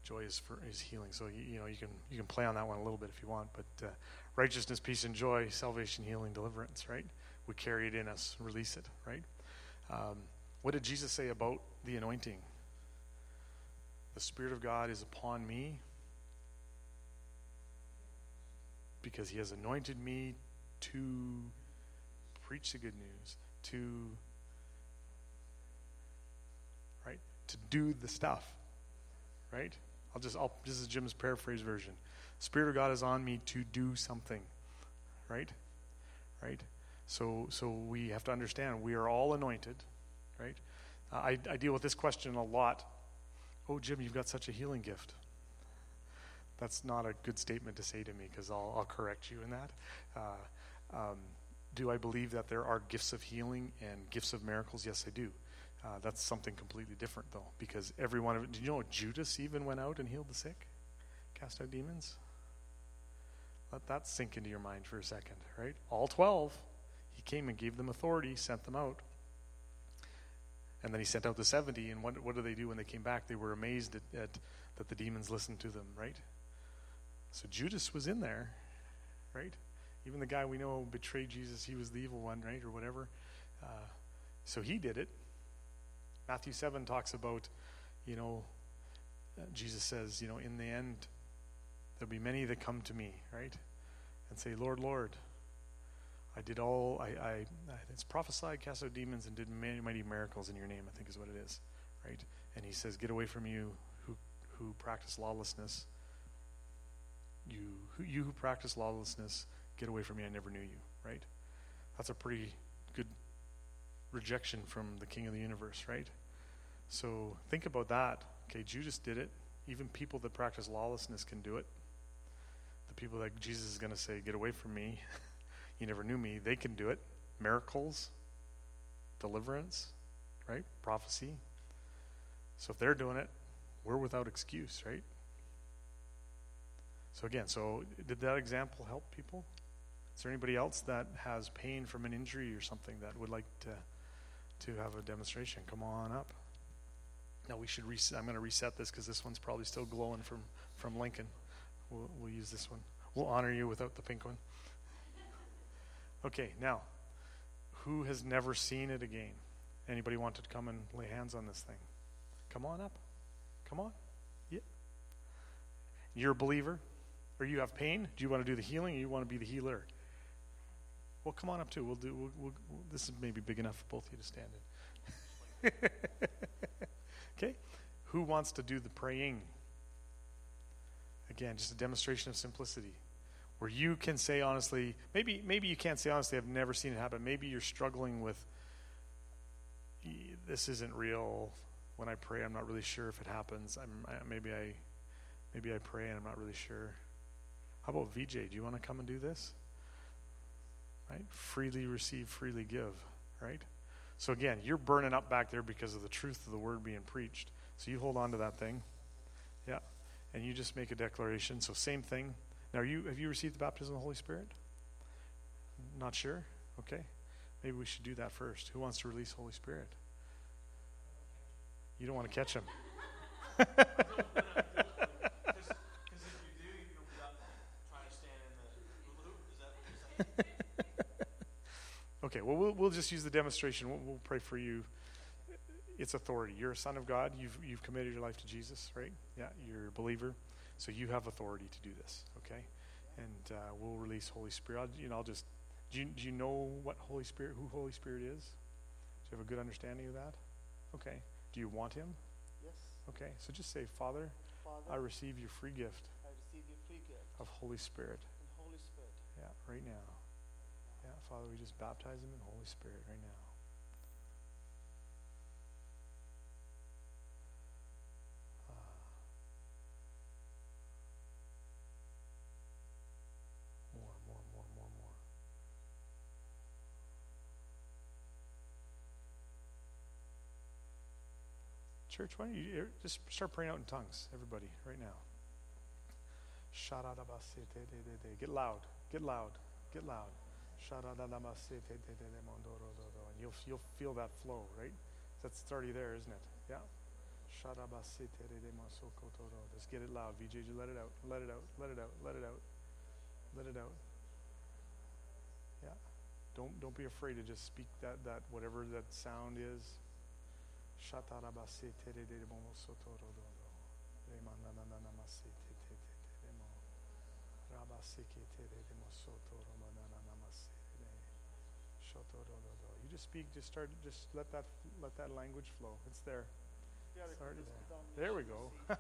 Joy is for is healing. So you, you know you can you can play on that one a little bit if you want. But uh, righteousness, peace, and joy, salvation, healing, deliverance, right? We carry it in us, release it, right? Um, what did Jesus say about the anointing? The Spirit of God is upon me because He has anointed me to preach the good news, to, right, to do the stuff, right? I'll just, I'll, this is Jim's paraphrase version. Spirit of God is on me to do something, right? Right? So, so we have to understand we are all anointed, right? Uh, I, I deal with this question a lot Oh, Jim, you've got such a healing gift. That's not a good statement to say to me because I'll, I'll correct you in that. Uh, um, do I believe that there are gifts of healing and gifts of miracles? Yes, I do. Uh, that's something completely different, though, because every one of it. Did you know Judas even went out and healed the sick, cast out demons? Let that sink into your mind for a second, right? All 12, he came and gave them authority, sent them out. And then he sent out the 70, and what, what did they do when they came back? They were amazed at, at that the demons listened to them, right? So Judas was in there, right? Even the guy we know betrayed Jesus, he was the evil one, right? Or whatever. Uh, so he did it. Matthew 7 talks about, you know, uh, Jesus says, you know, in the end, there'll be many that come to me, right? And say, Lord, Lord, I did all, I, I, it's prophesied, cast out demons, and did many mighty miracles in your name, I think is what it is, right? And he says, "Get away from you, who who practice lawlessness. You who, you who practice lawlessness, get away from me. I never knew you." Right? That's a pretty good rejection from the King of the universe, right? So think about that. Okay, Judas did it. Even people that practice lawlessness can do it. The people that Jesus is going to say, "Get away from me." you never knew me. They can do it. Miracles, deliverance, right? Prophecy. So if they're doing it, we're without excuse, right? So again, so did that example help people? Is there anybody else that has pain from an injury or something that would like to to have a demonstration? Come on up. Now we should reset. I'm going to reset this because this one's probably still glowing from from Lincoln. We'll, we'll use this one. We'll honor you without the pink one. Okay, now, who has never seen it again? Anybody want to come and lay hands on this thing? Come on up. Come on. Yeah. You're a believer, or you have pain. Do you want to do the healing, or you want to be the healer? Well, come on up too. We'll do. We'll, we'll, this is maybe big enough for both of you to stand in. okay. Who wants to do the praying? Again, just a demonstration of simplicity where you can say honestly, maybe maybe you can't say honestly, I've never seen it happen. Maybe you're struggling with this isn't real. When I pray, I'm not really sure if it happens. I'm, I, maybe I maybe I pray and I'm not really sure. How about VJ? Do you want to come and do this? Right? Freely receive, freely give. Right? So again, you're burning up back there because of the truth of the word being preached. So you hold on to that thing. Yeah. And you just make a declaration. So same thing. Now, are you have you received the baptism of the Holy Spirit? Not sure? Okay. Maybe we should do that first. Who wants to release Holy Spirit? You don't want to catch him. okay, well, well, we'll just use the demonstration. We'll, we'll pray for you. It's authority. You're a son of God. You've, you've committed your life to Jesus, right? Yeah, you're a believer. So you have authority to do this, okay? And uh, we'll release Holy Spirit. I'll, you know, I'll just. Do you, do you know what Holy Spirit, who Holy Spirit is? Do you have a good understanding of that? Okay. Do you want Him? Yes. Okay. So just say, Father, Father, I receive your free gift I receive your free gift of Holy Spirit. and Holy Spirit. Yeah, right now. Yeah, Father, we just baptize Him in Holy Spirit right now. Ah. More, more, more, more, more. Church, why don't you er, just start praying out in tongues, everybody, right now. Get loud, get loud, get loud. And you'll, you'll feel that flow, right? That's already there, isn't it? Yeah. Just get it loud. VJ, let it out, let it out, let it out, let it out, let it out. Yeah. Don't don't be afraid to just speak that that whatever that sound is. You just speak, just start, just let that let that language flow. It's there. It's already there. There we go.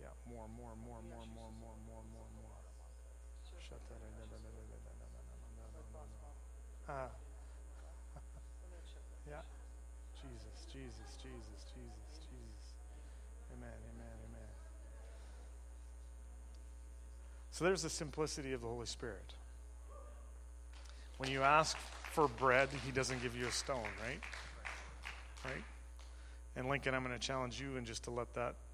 Yeah, more, more, more, more, more, more, more, more, more. Ah. yeah. Jesus, Jesus, Jesus, Jesus, Jesus. Amen, amen, amen. So there's the simplicity of the Holy Spirit. When you ask for bread, He doesn't give you a stone, right? Right? And Lincoln, I'm going to challenge you and just to let that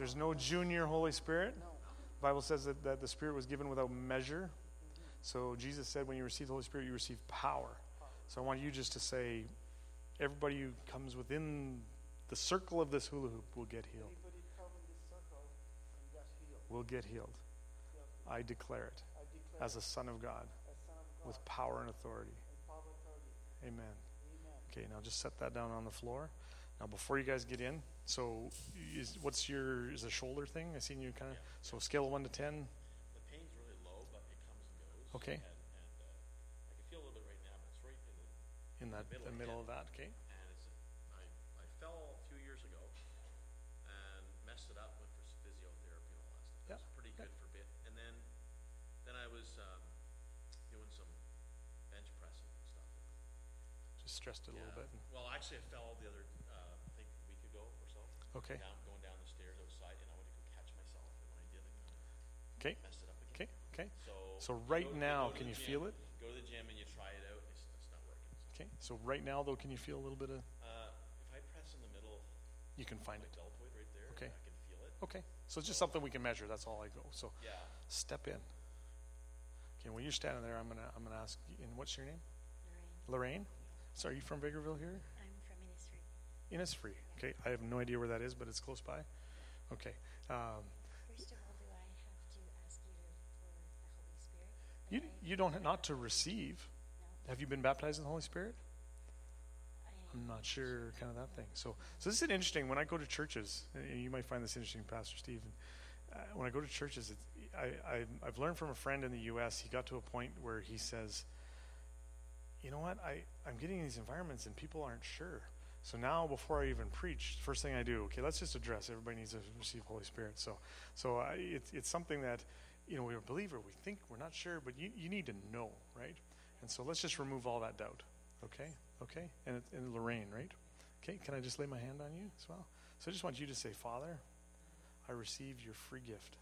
There's no junior Holy Spirit. no. Bible says that, that the Spirit was given without measure. So Jesus said, when you receive the Holy Spirit, you receive power. So I want you just to say, everybody who comes within the circle of this hula hoop will get healed. Come in this circle and healed. Will get healed. I declare it I declare as a son of God son of God with power and authority. and power authority. Amen. Amen. Okay, now just set that down on the floor. Now, before you guys get in, so is, what's your is a shoulder thing? I seen you kind of. So scale of one to ten. The pain's really low, but it comes and goes. Okay. And, and uh, I can feel a little bit right now, but it's right in the. in that Middle the of middle of that. Okay. And it's. I, I fell a few years ago, and messed it up. Went for some physiotherapy and all that stuff. Yeah, It was pretty yeah. good for a bit, and then, then I was um, doing some bench pressing and stuff. Just stressed it a little Yeah. bit. Well, actually, I fell the other, uh, I think a week ago or so. Okay. Down, going down the stairs outside, and I went to go catch myself, and when I did, I kind of Okay. messed it up again. Okay. Okay. So. So right go- now, go can you gym, feel it? Go to the gym and you try it out, it's, it's not working. So, Okay. So right now, though, can you feel a little bit of? uh, if I press in the middle, You can find my it. deltoid right there, Okay. I can feel it. Okay. So it's just something we can measure. That's all I go. So Yeah. step in. Okay. When you're standing there, I'm gonna I'm gonna ask. you- And what's your name? Lorraine. Lorraine. So are you from Bakerville here? I'm from Innisfree. Innisfree. Okay. I have no idea where that is, but it's close by. Okay. Um, First of all, do I have to ask you for the Holy Spirit? you you don't not to receive. No, Have you been baptized in the Holy Spirit? I I'm not sure, kind of that thing. So, so this is interesting. When I go to churches, and you might find this interesting, Pastor Steve. Uh, when I go to churches, it's, I, I I've learned from a friend in the U.S. He got to a point where he says, "You know what? I I'm getting in these environments and people aren't sure. So now, before I even preach, first thing I do, okay, let's just address everybody needs to receive Holy Spirit. So, so I, it's it's something that, you know, we're a believer. We think we're not sure, but you you need to know, right? And so let's just remove all that doubt. Okay? Okay? And, and Lorraine, right? Okay, can I just lay my hand on you as well? So I just want you to say, Father, I receive your free gift.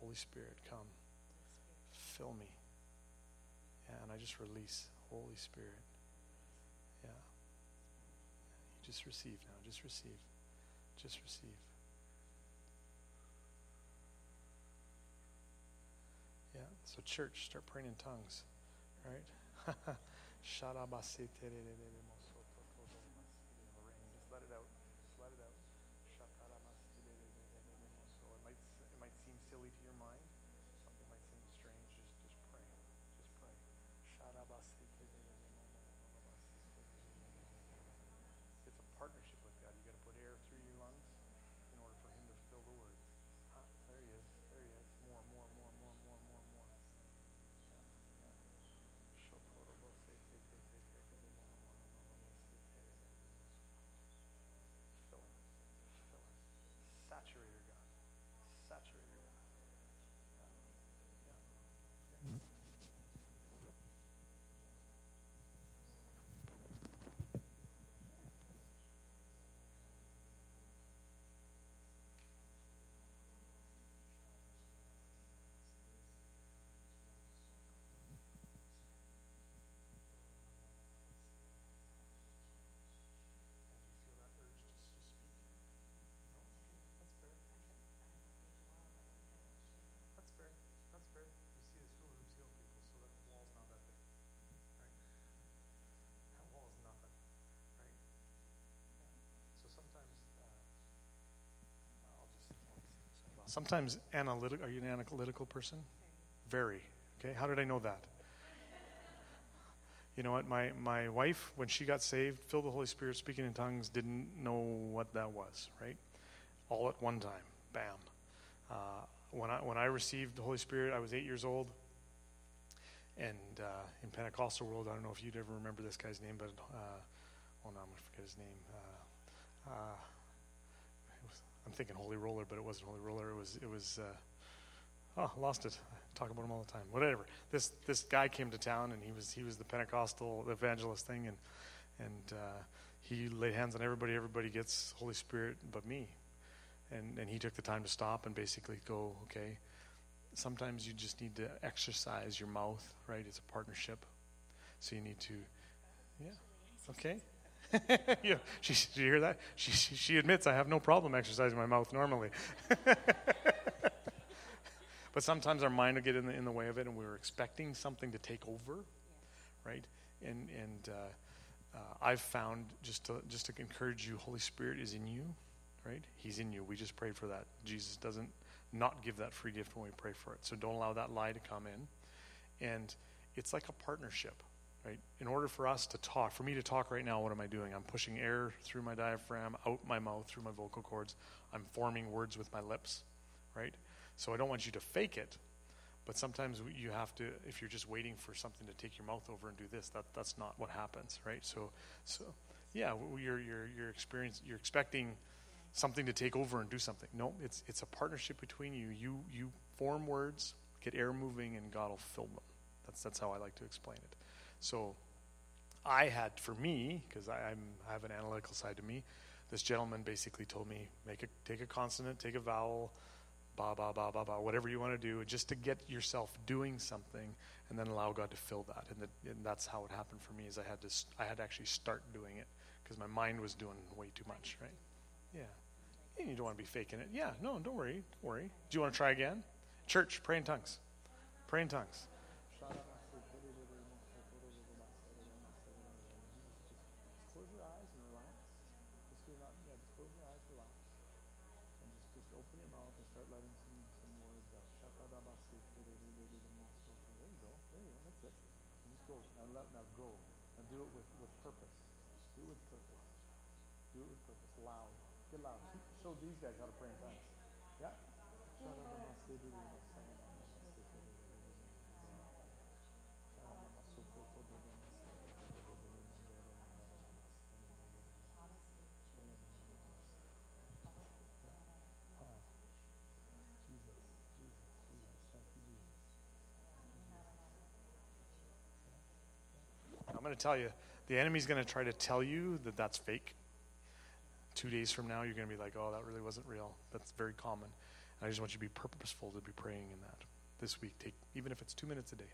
Holy Spirit, come, fill me. Yeah, and I just release Holy Spirit. Just receive now. Just receive. Just receive. Yeah, so church, start praying in tongues, right? Lorraine, just let it out. Just let it out. It might, it might seem silly to your mind. Something might seem strange. Just, just pray. Just pray. It's a partnership with God. You got to put air through your lungs in order for Him to fill the words. Huh? There He is. There He is. More, more, more, more, more, more, more. Yeah, yeah. Fill Him. Fill Him. Saturate her, God. Saturate her, God. Yeah. Yeah. And do you feel that urge to, to speak? No? Okay, that's fair. That's fair. That's fair. You see this hula hoops heal people, so that wall's not that big, right? That wall is nothing, right? Yeah. So sometimes, uh, I'll just, I'll just say this out loud. Sometimes analytical. Are you an analytical person? Very. Okay. How did I know that? You know what? My my wife, when she got saved, filled with the Holy Spirit, speaking in tongues, didn't know what that was. Right? All at one time. Bam. Uh, when I when I received the Holy Spirit, I was eight years old. And uh, in Pentecostal world, I don't know if you'd ever remember this guy's name, but uh, well, I'm gonna forget his name. Uh, uh, it was, I'm thinking Holy Roller, but it wasn't Holy Roller. It was it was. Uh, oh, lost it. I talk about him all the time. Whatever. This this guy came to town, and he was he was the Pentecostal evangelist thing, and and uh, he laid hands on everybody. Everybody gets Holy Spirit, but me. And and he took the time to stop and basically go, okay. Sometimes you just need to exercise your mouth, right? It's a partnership, so you need to, yeah. Okay. yeah, she, did you hear that? She, she, admits I have no problem exercising my mouth normally. But sometimes our mind will get in the, in the way of it, and we're expecting something to take over, right? And and uh, uh, I've found just to just to encourage you, Holy Spirit is in you, right? He's in you. We just prayed for that. Jesus doesn't not give that free gift when we pray for it. So don't allow that lie to come in. And it's like a partnership, right? In order for us to talk, for me to talk right now, what am I doing? I'm pushing air through my diaphragm, out my mouth, through my vocal cords. I'm forming words with my lips, right? So I don't want you to fake it, but sometimes you have to, if you're just waiting for something to take your mouth over and do this, that, that's not what happens, right? So, so yeah, you're, you're, you're, experience, you're expecting something to take over and do something. No, it's, it's a partnership between you. You, you form words, get air moving, and God will fill them. That's, that's how I like to explain it. So I had, for me, because I have an analytical side to me, this gentleman basically told me, make a, take a consonant, take a vowel, ba, ba, ba, ba, ba, whatever you want to do, just to get yourself doing something and then allow God to fill that. And, the, and that's how it happened for me is I had to, I had to actually start doing it because my mind was doing way too much, right? Yeah. And you don't want to be faking it. Yeah, no, don't worry. Don't worry. Do you want to try again? Church, pray in tongues. Pray in tongues. Close your eyes and relax. Just do not, yeah, just close your eyes, relax. And just, just open your mouth and start letting some, some words out. Shakadabasi, There you go. There you go. That's it. And just go. Now let now go. And do it with, with purpose. Do it with purpose. Do it with purpose. Get. Show these guys how to pray in tongues. Yeah. I'm going to tell you, the enemy's going to try to tell you that that's fake. Two days from now, you're going to be like, oh, that really wasn't real. That's very common. And I just want you to be purposeful to be praying in that this week. Take even if it's two minutes a day.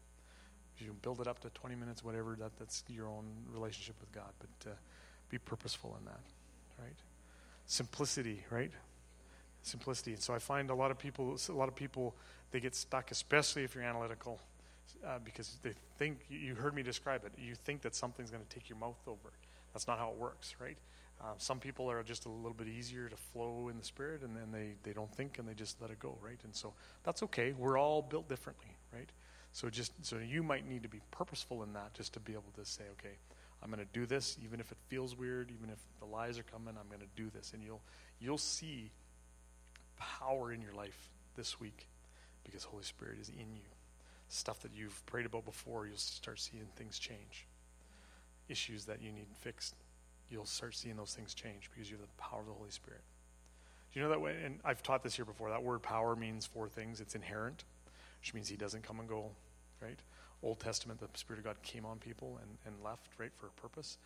If you build it up to 20 minutes, whatever, that, that's your own relationship with God. But uh, be purposeful in that, right? Simplicity, right? Simplicity. And so I find a lot of people, a lot of people, they get stuck, especially if you're analytical uh, because they think you heard me describe it. You think that something's going to take your mouth over. That's not how it works, right? Uh, some people are just a little bit easier to flow in the spirit, and then they, they don't think and they just let it go, right? And so that's okay. We're all built differently, right? So just so you might need to be purposeful in that, just to be able to say, okay, I'm going to do this, even if it feels weird, even if the lies are coming. I'm going to do this, and you'll you'll see power in your life this week because Holy Spirit is in you stuff that you've prayed about before, you'll start seeing things change. Issues that you need fixed, you'll start seeing those things change because you have the power of the Holy Spirit. Do you know that way? And I've taught this here before. That word power means four things. It's inherent, which means He doesn't come and go, right? Old Testament, the Spirit of God came on people and, and left, right, for a purpose.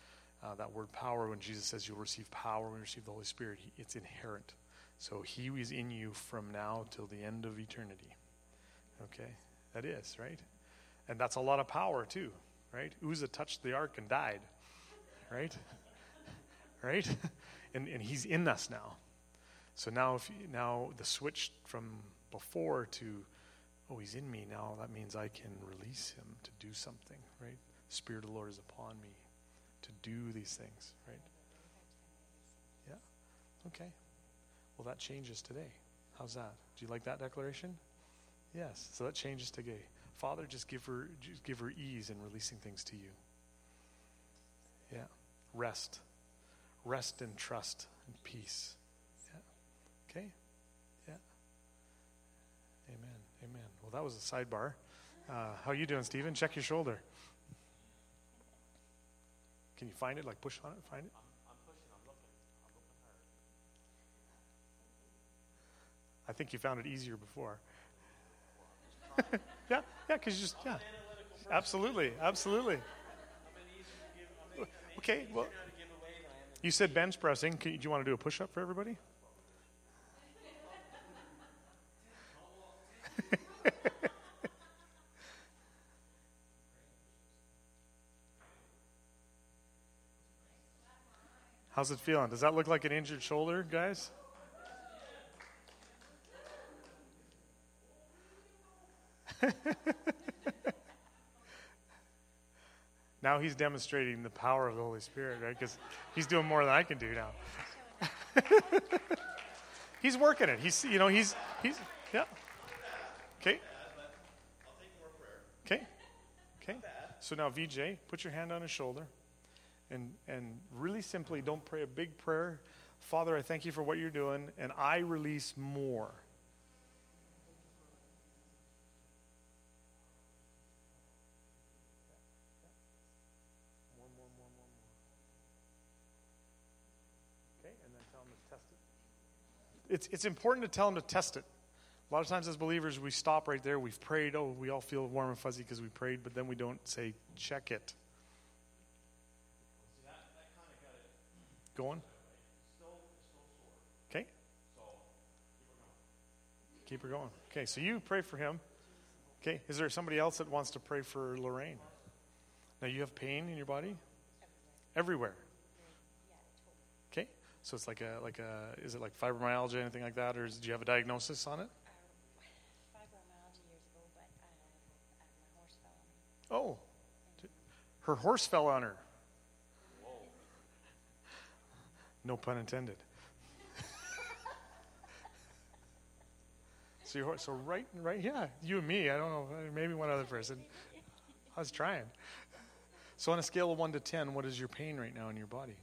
Uh, that word power, when Jesus says you'll receive power when you receive the Holy Spirit, he, it's inherent. So He is in you from now till the end of eternity. Okay? That is, right? And that's a lot of power, too, right? Uzzah touched the ark and died, right? right? And, and he's in us now. So now, if now the switch from before to, oh, he's in me now, that means I can release him to do something, right? The Spirit of the Lord is upon me to do these things, right? Yeah? Okay. Well, that changes today. How's that? Do you like that declaration? Yes. So that changes to gay. Father, just give her, just give her ease in releasing things to you. Yeah. Rest. Rest and trust and peace. Yeah. Okay. Yeah. Amen. Amen. Well, that was a sidebar. Uh, how you doing, Stephen? Check your shoulder. Can you find it? Like push on it, find it. I'm, pushing. I'm looking. I'm. I think you found it easier before. yeah, yeah, because just, yeah. Absolutely, absolutely. Okay, well, you said bench pressing. Can, do you want to do a push up for everybody? How's it feeling? Does that look like an injured shoulder, guys? now he's demonstrating the power of the Holy Spirit, right? Because he's doing more than I can do now. he's working it. He's, you know, he's, he's, yeah. Okay. Okay. Okay. So now, VJ, put your hand on his shoulder, and and really simply, don't pray a big prayer. Father, I thank you for what you're doing, and I release more more, more, more, more. Okay, and then tell him to test it. It's, it's important to tell him to test it. A lot of times, as believers, we stop right there. We've prayed. Oh, we all feel warm and fuzzy because we prayed, but then we don't say, check it. Going? Okay. Keep her going. Okay, so you pray for him. Okay, is there somebody else that wants to pray for Lorraine? Now, you have pain in your body? Everywhere. Okay, so it's like a, like a, is it like fibromyalgia, or anything like that, or is, do you have a diagnosis on it? Fibromyalgia ago, but my horse fell on me. Oh, her horse fell on her. No pun intended. so, your horse, so right, right, yeah, you and me. I don't know, maybe one other person. I was trying. So, on a scale of one to ten, what is your pain right now in your body?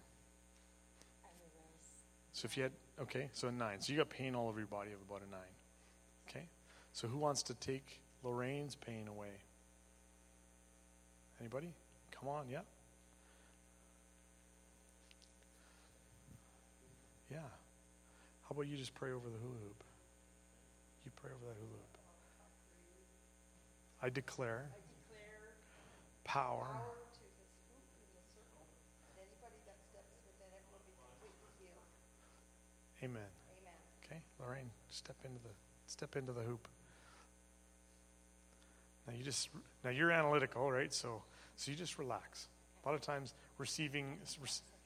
So, if you had, okay, so a nine. So, you got pain all over your body of about a nine. Okay, so who wants to take Lorraine's pain away? Anybody? Come on, yeah. Yeah. How about you just pray over the hula hoop? You pray over that hula hoop. I declare I declare power power to this hoop in the circle, and anybody that steps within it will be completely healed. Amen. Amen. Okay, Lorraine, step into the step into the hoop. Now you just now you're analytical, right? So so you just relax. A lot of times receiving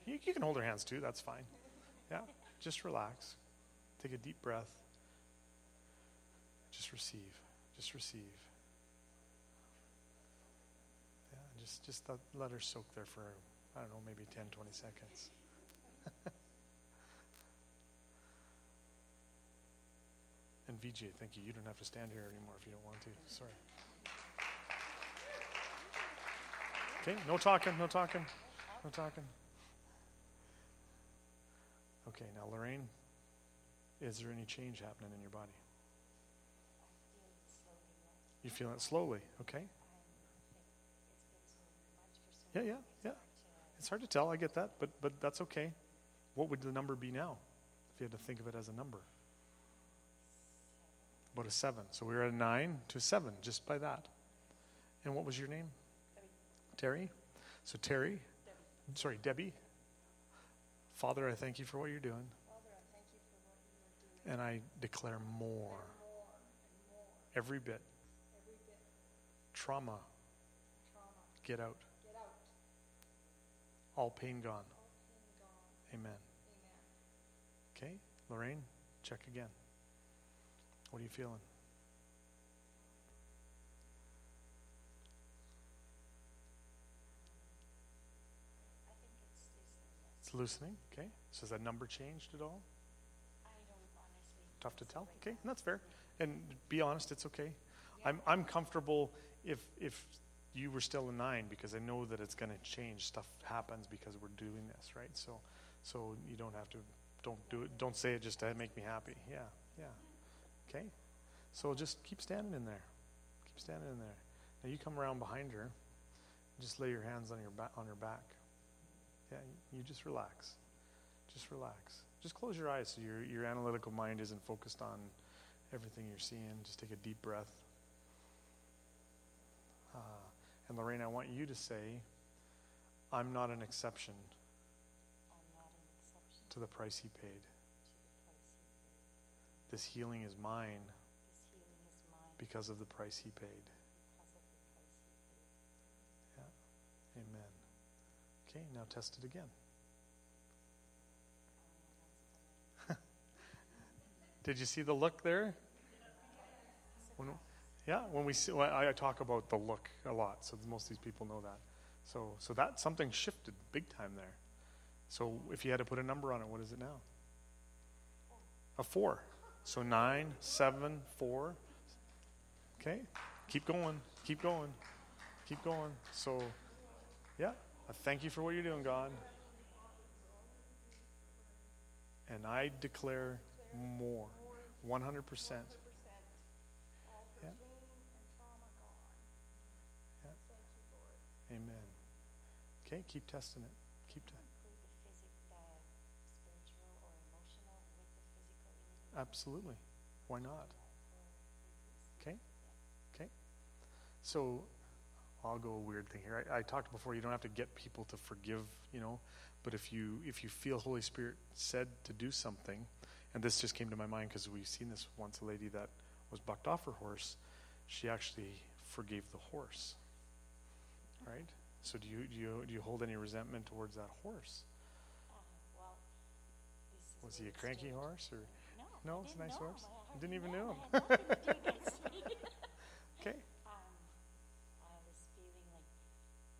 you, you can hold her hands too. That's fine. Yeah, just relax. Take a deep breath. Just receive. Just receive. Yeah, just just let, her soak there for I don't know, maybe 10, 20 seconds. And VJ, thank you. You don't have to stand here anymore if you don't want to. Sorry. Okay, no talking, no talking, no talking. Okay, now Lorraine, is there any change happening in your body? You feel it slowly, okay? Yeah, yeah, yeah. It's hard to tell, I get that, but but that's okay. What would the number be now? If you had to think of it as a number. About a seven. So we were at a nine to a seven, just by that. And what was your name? Terry. So Terry, sorry, Debbie. Father, I thank you for what you're doing, Father, I thank you for what you are doing. and I declare more, More and more, every bit. every bit, Trauma, trauma, get out. get out, All pain gone. all pain gone. Amen. Amen. Okay, Lorraine, check again. What are you feeling? It's loosening. Okay. So has that number changed at all? I don't honestly. Tough to tell. Okay, now. that's fair. And be honest, it's okay. I'm I'm comfortable if if you were still a nine because I know that it's going to change. Stuff happens because we're doing this, right? So so you don't have to don't do it. Don't say it just to make me happy. Yeah, yeah. Okay. So just keep standing in there. Keep standing in there. Now you come around behind her. Just lay your hands on your back on her back. Yeah, you just relax. Just relax. Just close your eyes so your your analytical mind isn't focused on everything you're seeing. Just take a deep breath. Uh, and Lorraine, I want you to say, I'm not an exception I'm not an exception to the price he paid. to the price he paid. This healing is mine This healing is mine because of the price he paid. because of the price he paid. Amen. Okay, now test it again. Did you see the look there? When, Yeah, when we see, well, I I talk about the look a lot, so most of these people know that. So, so that something shifted big time there. So, if you had to put a number on it, what is it now? A four. So nine, seven, four. Okay, keep going, keep going, keep going. So, yeah, I thank you for what you're doing, God. And I declare more, 100%. Yeah. Yeah. Amen. Okay, keep testing it. Keep testing. Include the physical, the spiritual or emotional with the physical in it. Absolutely. Why not? Okay. Okay. So I'll go a weird thing here. I, I talked before. You don't have to get people to forgive, you know, but if you if you feel Holy Spirit said to do something, and this just came to my mind because we've seen this once. A lady that was bucked off her horse, she actually forgave the horse. Right. So do you do you do you hold any resentment towards that horse? Uh, well, Was he a cranky horse or? No, it's a nice horse. I didn't even know him. him. I had nothing to do with this. Okay. um, I was feeling like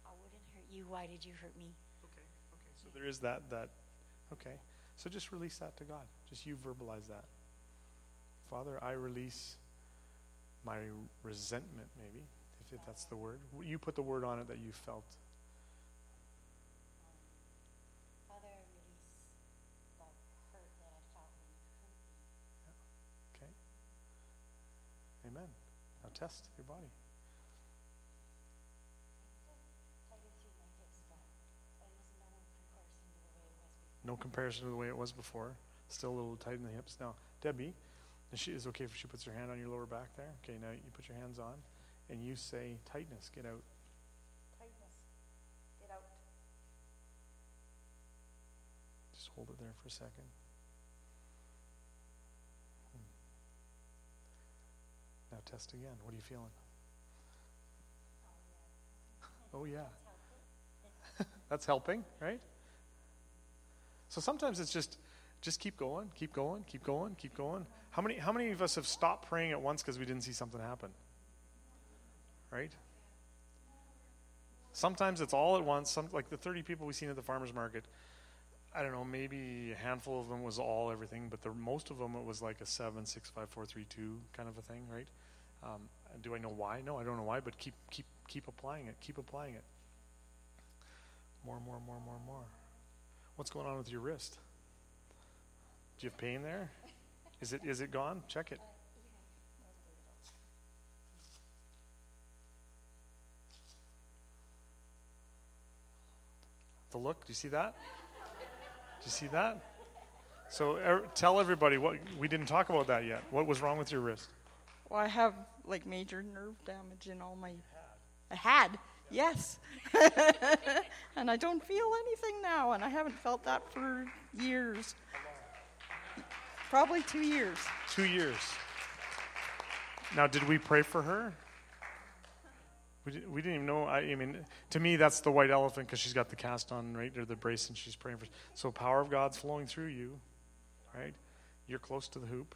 I wouldn't hurt you. Why did you hurt me? Okay, okay. So there is that, that, okay. So just release that to God. Just you verbalize that. Father, I release my resentment, maybe, if it- that's the word. You put the word on it that you felt. Father, I release the hurt that I felt when you hurt me. Okay? Amen. Now test your body. Tighter through my hips, but it is no comparison to the way it was before. No comparison to the way it was before. Still a little tight in the hips. Now, Debbie, is she is it okay if she puts her hand on your lower back there? Okay, now you put your hands on and you say tightness, get out. Tightness. Get out. Just hold it there for a second. Test again. What are you feeling? Oh, yeah. That's helping, right? So sometimes it's just just keep going, keep going, keep going, keep going. How many how many of us have stopped praying at once because we didn't see something happen? Right? Sometimes it's all at once. Some like the 30 people we seen at the farmers market. I don't know, maybe a handful of them was all everything, but the most of them it was like a seven, six, five, four, three, two kind of a thing, right? Um, do I know why? No, I don't know why, but keep keep keep applying it. Keep applying it. More, more, more, more, more. What's going on with your wrist? Do you have pain there? Is it is it gone? Check it. The look. Do you see that? Do you see that? So er, tell everybody what we didn't talk about that yet. What was wrong with your wrist? Well, I have like major nerve damage in all my. I had, yes. and I don't feel anything now, and I haven't felt that for years. Probably two years. Two years. Now, did we pray for her? We, did, we didn't even know. I, I mean, to me, that's the white elephant because she's got the cast on, right, or the brace, and she's praying for. So, power of God's flowing through you, right? You're close to the hoop.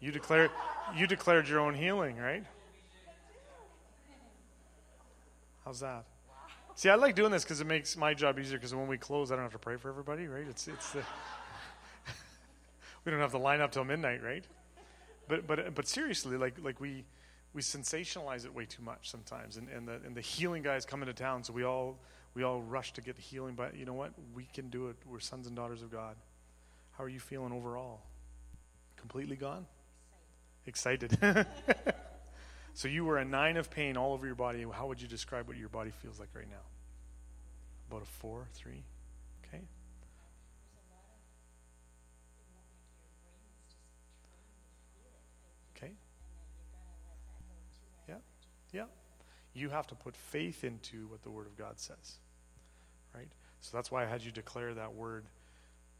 You declared, you declared your own healing, right? How's that? See, I like doing this because it makes my job easier. Because when we close, I don't have to pray for everybody, right? It's it's the we don't have to line up till midnight, right? But but but seriously, like like we we sensationalize it way too much sometimes, and and the and the healing guys come into town, so we all we all rush to get the healing. But you know what? We can do it. We're sons and daughters of God. How are you feeling overall? Completely gone? Excited. so you were a nine of pain all over your body. How would you describe what your body feels like right now? About a four, three. Okay. Okay. Yeah. Yeah. You have to put faith into what the Word of God says. Right? So that's why I had you declare that word,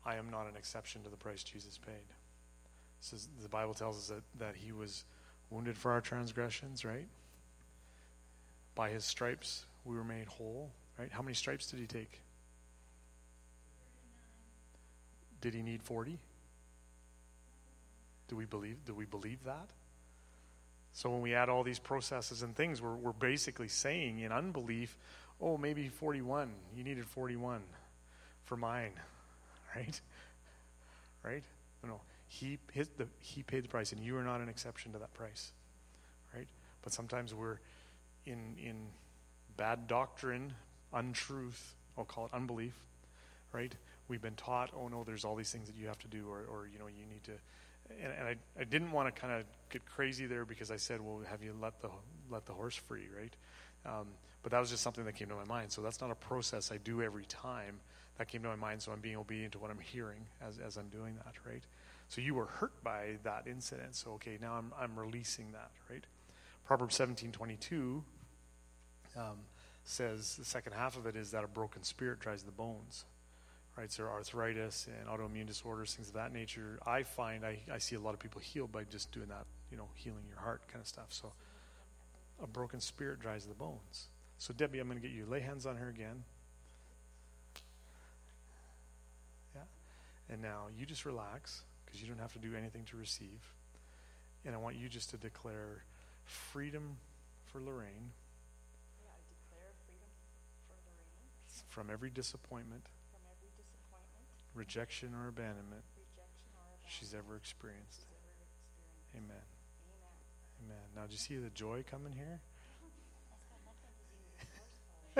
I am not an exception to the price Jesus paid. Says the Bible tells us that, that he was wounded for our transgressions, right? By his stripes we were made whole, right? How many stripes did he take? Did he need 40? Do we believe do we believe that? So when we add all these processes and things, we're, we're basically saying in unbelief, oh, maybe 41. You needed 41 for mine, right? Right? No, he, his, the, he paid the price, and you are not an exception to that price, right? But sometimes we're in, in bad doctrine, untruth, I'll call it unbelief, right? We've been taught, oh no, there's all these things that you have to do, or, or you know, you need to. And, and I, I didn't want to kind of get crazy there because I said, well, have you let the let the horse free, right? Um, but that was just something that came to my mind. So that's not a process I do every time. That came to my mind, so I'm being obedient to what I'm hearing as, as I'm doing that, right? So you were hurt by that incident. So okay, now I'm I'm releasing that, right? Proverbs 17:22 um, says the second half of it is that a broken spirit dries the bones, right? So arthritis and autoimmune disorders, things of that nature. I find I, I see a lot of people healed by just doing that, you know, healing your heart kind of stuff. So a broken spirit dries the bones. So Debbie, I'm going to get you lay hands on her again. Yeah, and now you just relax because you don't have to do anything to receive. And I want you just to declare freedom for Lorraine Yeah, I declare freedom for Lorraine from every disappointment, from every disappointment, rejection, or abandonment rejection, or abandonment she's ever experienced. she's ever experienced. Amen. Amen. Amen. Now, do you see the joy coming here? That's got nothing to do with divorce, Father.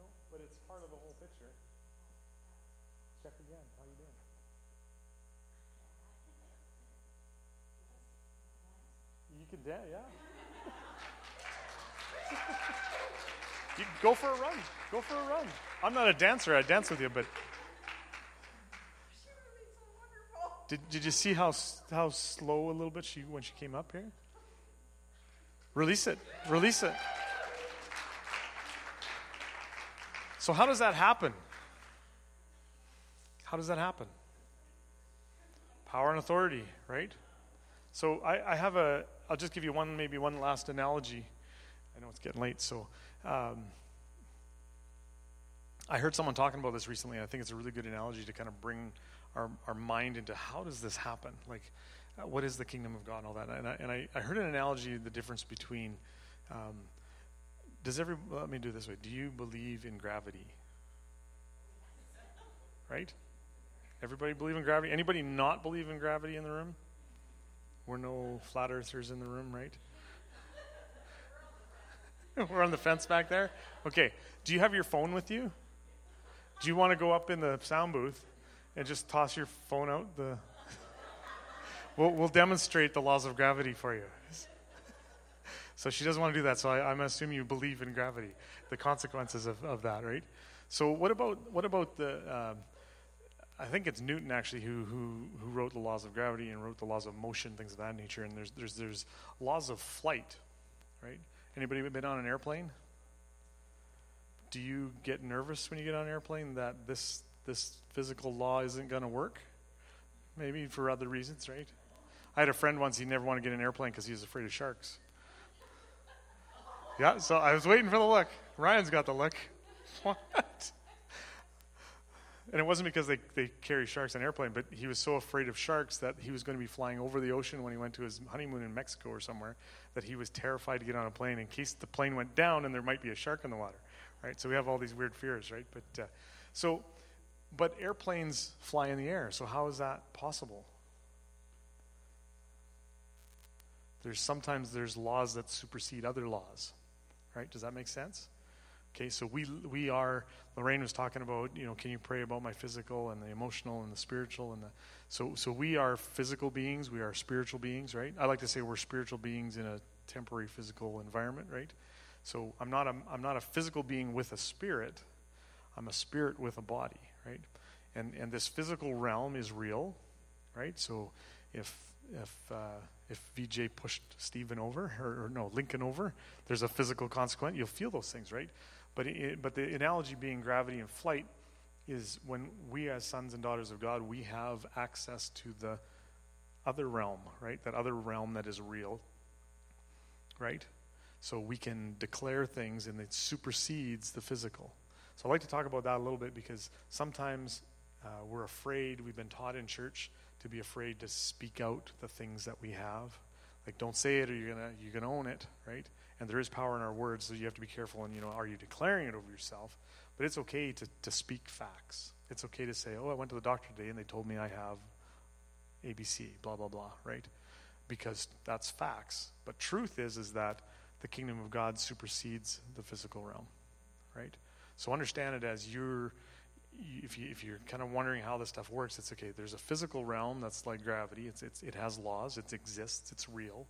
No, but it's part of the whole picture. Check again. How you doing? Dance, yeah. you go for a run. Go for a run. I'm not a dancer. I dance with you, but did, did you see how how slow a little bit she when she came up here? Release it. Release it. So how does that happen? How does that happen? Power and authority, right? So I, I have a. I'll just give you one, maybe one last analogy. I know it's getting late, so um, I heard someone talking about this recently. And I think it's a really good analogy to kind of bring our our mind into how does this happen? Like, uh, what is the kingdom of God and all that? And I, and I, I heard an analogy, the difference between. Um, does every let me do it this way? Do you believe in gravity? Right? Everybody believe in gravity? Anybody not believe in gravity in the room? We're no flat earthers in the room, right? We're on the fence back there. Okay. Do you have your phone with you? Do you want to go up in the sound booth and just toss your phone out the We'll, we'll demonstrate the laws of gravity for you. So she doesn't want to do that. So I, I'm assuming you believe in gravity, the consequences of, of that, right? So what about what about the? Um, I think it's Newton actually who, who who wrote the laws of gravity and wrote the laws of motion, things of that nature. And there's there's there's laws of flight, right? Anybody been on an airplane? Do you get nervous when you get on an airplane that this this physical law isn't going to work? Maybe for other reasons, right? I had a friend once. He never wanted to get in an airplane because he was afraid of sharks. Yeah, so I was waiting for the look. Ryan's got the look. What? And it wasn't because they, they carry sharks on an airplane, but he was so afraid of sharks that he was going to be flying over the ocean when he went to his honeymoon in Mexico or somewhere, that he was terrified to get on a plane in case the plane went down and there might be a shark in the water, right? So we have all these weird fears, right? But uh, so, but airplanes fly in the air. So how is that possible? There's sometimes there's laws that supersede other laws, right? Does that make sense? Okay, so we we are. Lorraine was talking about, you know, can you pray about my physical and the emotional and the spiritual and the. So so we are physical beings. We are spiritual beings, right? I like to say we're spiritual beings in a temporary physical environment, right? So I'm not a I'm not a physical being with a spirit. I'm a spirit with a body, right? And and this physical realm is real, right? So if if uh, if VJ pushed Stephen over or, or, no Lincoln over, there's a physical consequence. You'll feel those things, right? But it, but the analogy being gravity and flight is when we as sons and daughters of God we have access to the other realm, right? That other realm that is real, right? So we can declare things and it supersedes the physical. So I'd like to talk about that a little bit because sometimes uh, we're afraid. We've been taught in church to be afraid to speak out the things that we have. Like, don't say it or you're gonna you're gonna own it, right? And there is power in our words, so you have to be careful. And you know, are you declaring it over yourself? But it's okay to to speak facts. It's okay to say, oh, I went to the doctor today and they told me I have ABC, blah blah blah, right? Because that's facts. But truth is is that the kingdom of God supersedes the physical realm, right? So understand it as you're if, you, if you're kind of wondering how this stuff works, it's okay. There's a physical realm that's like gravity. It's, it's, it has laws. It exists. It's real.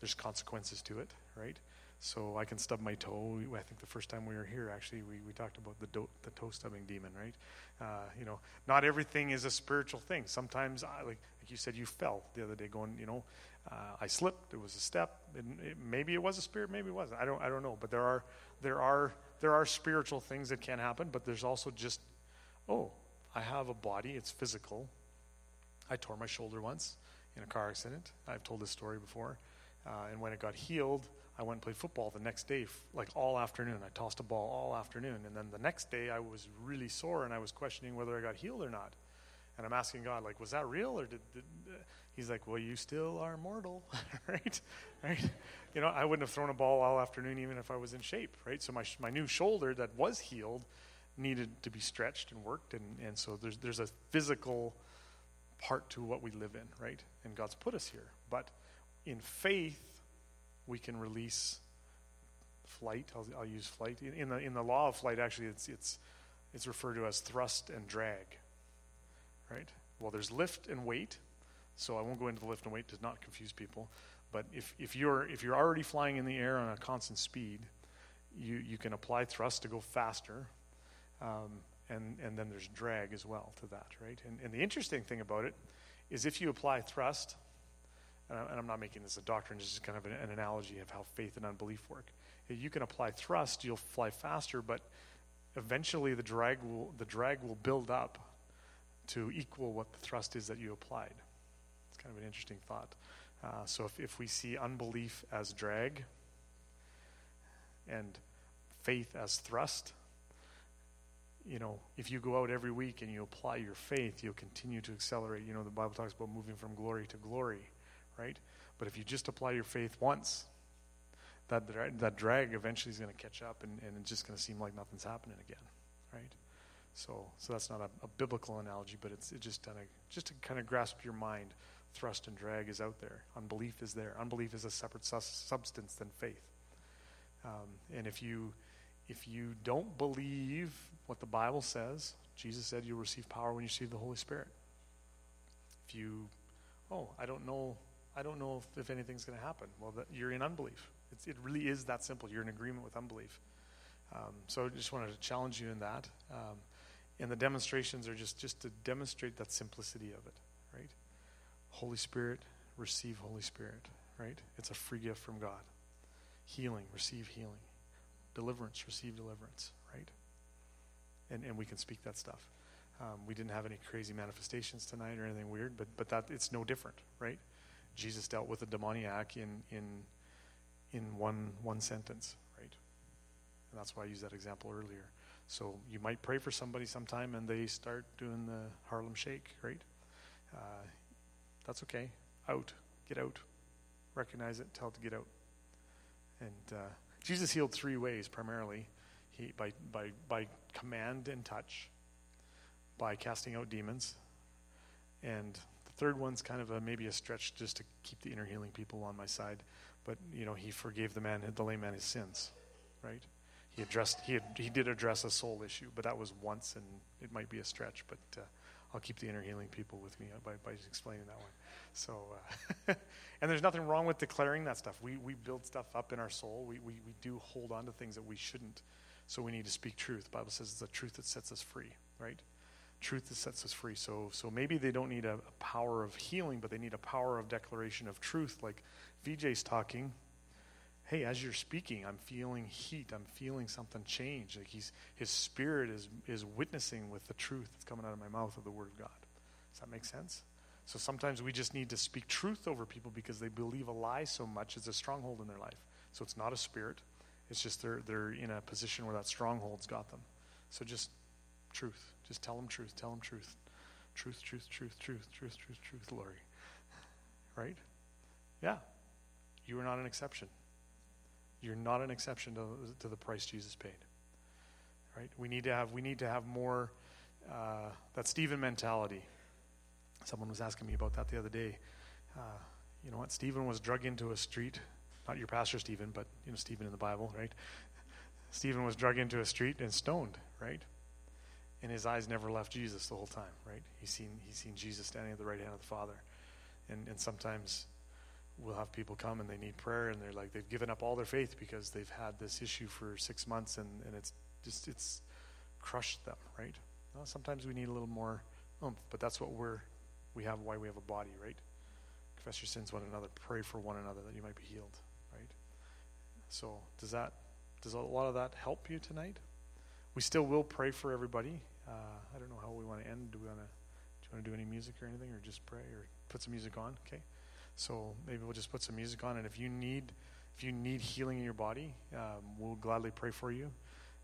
There's consequences to it, right? So I can stub my toe. I think the first time we were here, actually, we, we talked about the, do, the toe stubbing demon, right? Uh, you know, not everything is a spiritual thing. Sometimes, I, like, like you said, you fell the other day going, you know, uh, I slipped. It was a step. It, it, maybe it was a spirit. Maybe it wasn't. I don't. I don't know. But there are there are there are spiritual things that can happen. But there's also just oh, I have a body, it's physical. I tore my shoulder once in a car accident. I've told this story before. Uh, and when it got healed, I went and played football the next day, like all afternoon. I tossed a ball all afternoon. And then the next day, I was really sore and I was questioning whether I got healed or not. And I'm asking God, like, was that real or did, did uh, He's like, well, you still are mortal, right? Right? You know, I wouldn't have thrown a ball all afternoon even if I was in shape, right? So my my new shoulder that was healed needed to be stretched and worked, and, and so there's there's a physical part to what we live in, right? And God's put us here. But in faith, we can release flight. I'll, I'll use flight. In, the in the law of flight, actually, it's it's it's referred to as thrust and drag, right? Well, there's lift and weight. So I won't go into the lift and weight to not confuse people. But if, if you're if you're already flying in the air on a constant speed, you, you can apply thrust to go faster um, and, and then there's drag as well to that, right? And, and the interesting thing about it is if you apply thrust, and, I, am not making this a doctrine, this is kind of an, an analogy of how faith and unbelief work. You can apply thrust, you'll fly faster, but eventually the drag will, the drag will build up to equal what the thrust is that you applied. It's kind of an interesting thought. Uh, so if, if we see unbelief as drag and faith as thrust, you know, if you go out every week and you apply your faith, you'll continue to accelerate. You know, the Bible talks about moving from glory to glory, right? But if you just apply your faith once, that, that drag eventually is going to catch up and, and it's just going to seem like nothing's happening again, right? So, so that's not a, a biblical analogy, but it's it just kind of just to kind of grasp your mind. Thrust and drag is out there. Unbelief is there. Unbelief is a separate substance than faith. Um, and if you if you don't believe what the Bible says, Jesus said you'll receive power when you receive the Holy Spirit. If you, oh, I don't know, I don't know if, if anything's going to happen. Well, that, you're in unbelief. It's, it really is that simple. You're in agreement with unbelief. Um, so I just wanted to challenge you in that. Um, and the demonstrations are just, just to demonstrate that simplicity of it, right? Holy Spirit, receive Holy Spirit, right? It's a free gift from God. Healing, receive healing. Deliverance, receive deliverance, right? and, and we can speak that stuff. Um, we didn't have any crazy manifestations tonight or anything weird, but but that it's no different, right? Jesus dealt with a demoniac in in in one one sentence, right? And that's why I used that example earlier. So you might pray for somebody sometime and they start doing the Harlem Shake, right? Uh, that's okay. Out, get out, recognize it, tell it to get out. And uh, Jesus healed three ways primarily he, by, by, by command and touch, by casting out demons. And third one's kind of a, maybe a stretch just to keep the inner healing people on my side. But, you know, he forgave the man, the lame man his sins, right? He addressed, he, had, he did address a soul issue, but that was once, and it might be a stretch, but uh, I'll keep the inner healing people with me by, by explaining that one. So, uh, and there's nothing wrong with declaring that stuff. We, we build stuff up in our soul. We, we, we do hold on to things that we shouldn't. So we need to speak truth. The Bible says it's the truth that sets us free, right? Truth that sets us free. So, so maybe they don't need a, a power of healing, but they need a power of declaration of truth. Like VJ's talking. Hey, as you're speaking, I'm feeling heat. I'm feeling something change. Like he's his spirit is is witnessing with the truth that's coming out of my mouth of the Word of God. Does that make sense? So sometimes we just need to speak truth over people because they believe a lie so much it's a stronghold in their life. So it's not a spirit. It's just they're, they're in a position where that stronghold's got them. So just truth. Just tell them truth. Tell them truth. truth, truth, truth, truth, truth, truth, truth, Lori. Right? Yeah. You are not an exception. You're not an exception to, to the price Jesus paid. Right? We need to have we need to have more uh, that Stephen mentality. Someone was asking me about that the other day. Uh, you know what? Stephen was drug into a street. Not your pastor Stephen, but you know Stephen in the Bible, right? Stephen was drug into a street and stoned, right? And his eyes never left Jesus the whole time, right? He's seen he's seen Jesus standing at the right hand of the Father. And and sometimes we'll have people come and they need prayer and they're like they've given up all their faith because they've had this issue for six months and, and it's just it's crushed them, right? Well, sometimes we need a little more oomph, but that's what we're we have why we have a body, right? Confess your sins one another, pray for one another that you might be healed, right? So does that does a lot of that help you tonight? We still will pray for everybody. Uh, I don't know how we want to end. Do we want to do you want to do any music or anything, or just pray, or put some music on? Okay. So maybe we'll just put some music on, and if you need if you need healing in your body, um, we'll gladly pray for you.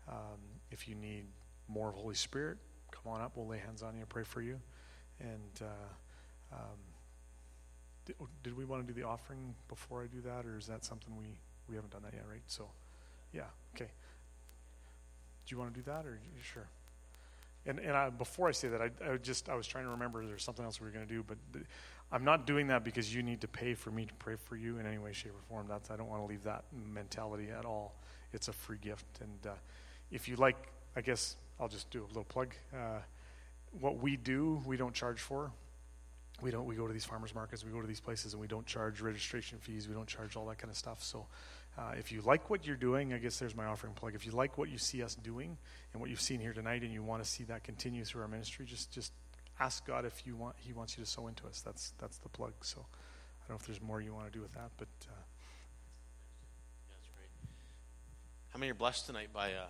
Um, if you need more of Holy Spirit, come on up. We'll lay hands on you and pray for you. And uh, um, did, did, we want to do the offering before I do that, or is that something we we haven't done that yet, right? So, yeah, okay. Do you want to do that, or sure? And and I, before I say that, I, I just I was trying to remember there's something else we were going to do, but, I'm not doing that because you need to pay for me to pray for you in any way, shape, or form. That's I don't want to leave that mentality at all. It's a free gift, and uh, if you like, I guess I'll just do a little plug. Uh, what we do, we don't charge for. We don't. We go to these farmers markets. We go to these places, and we don't charge registration fees. We don't charge all that kind of stuff. So, uh, if you like what you're doing, I guess there's my offering plug. If you like what you see us doing and what you've seen here tonight, and you want to see that continue through our ministry, just just ask God if you want. He wants you to sow into us. That's that's the plug. So, I don't know if there's more you want to do with that, but. Uh, that's great. How many are blessed tonight by uh,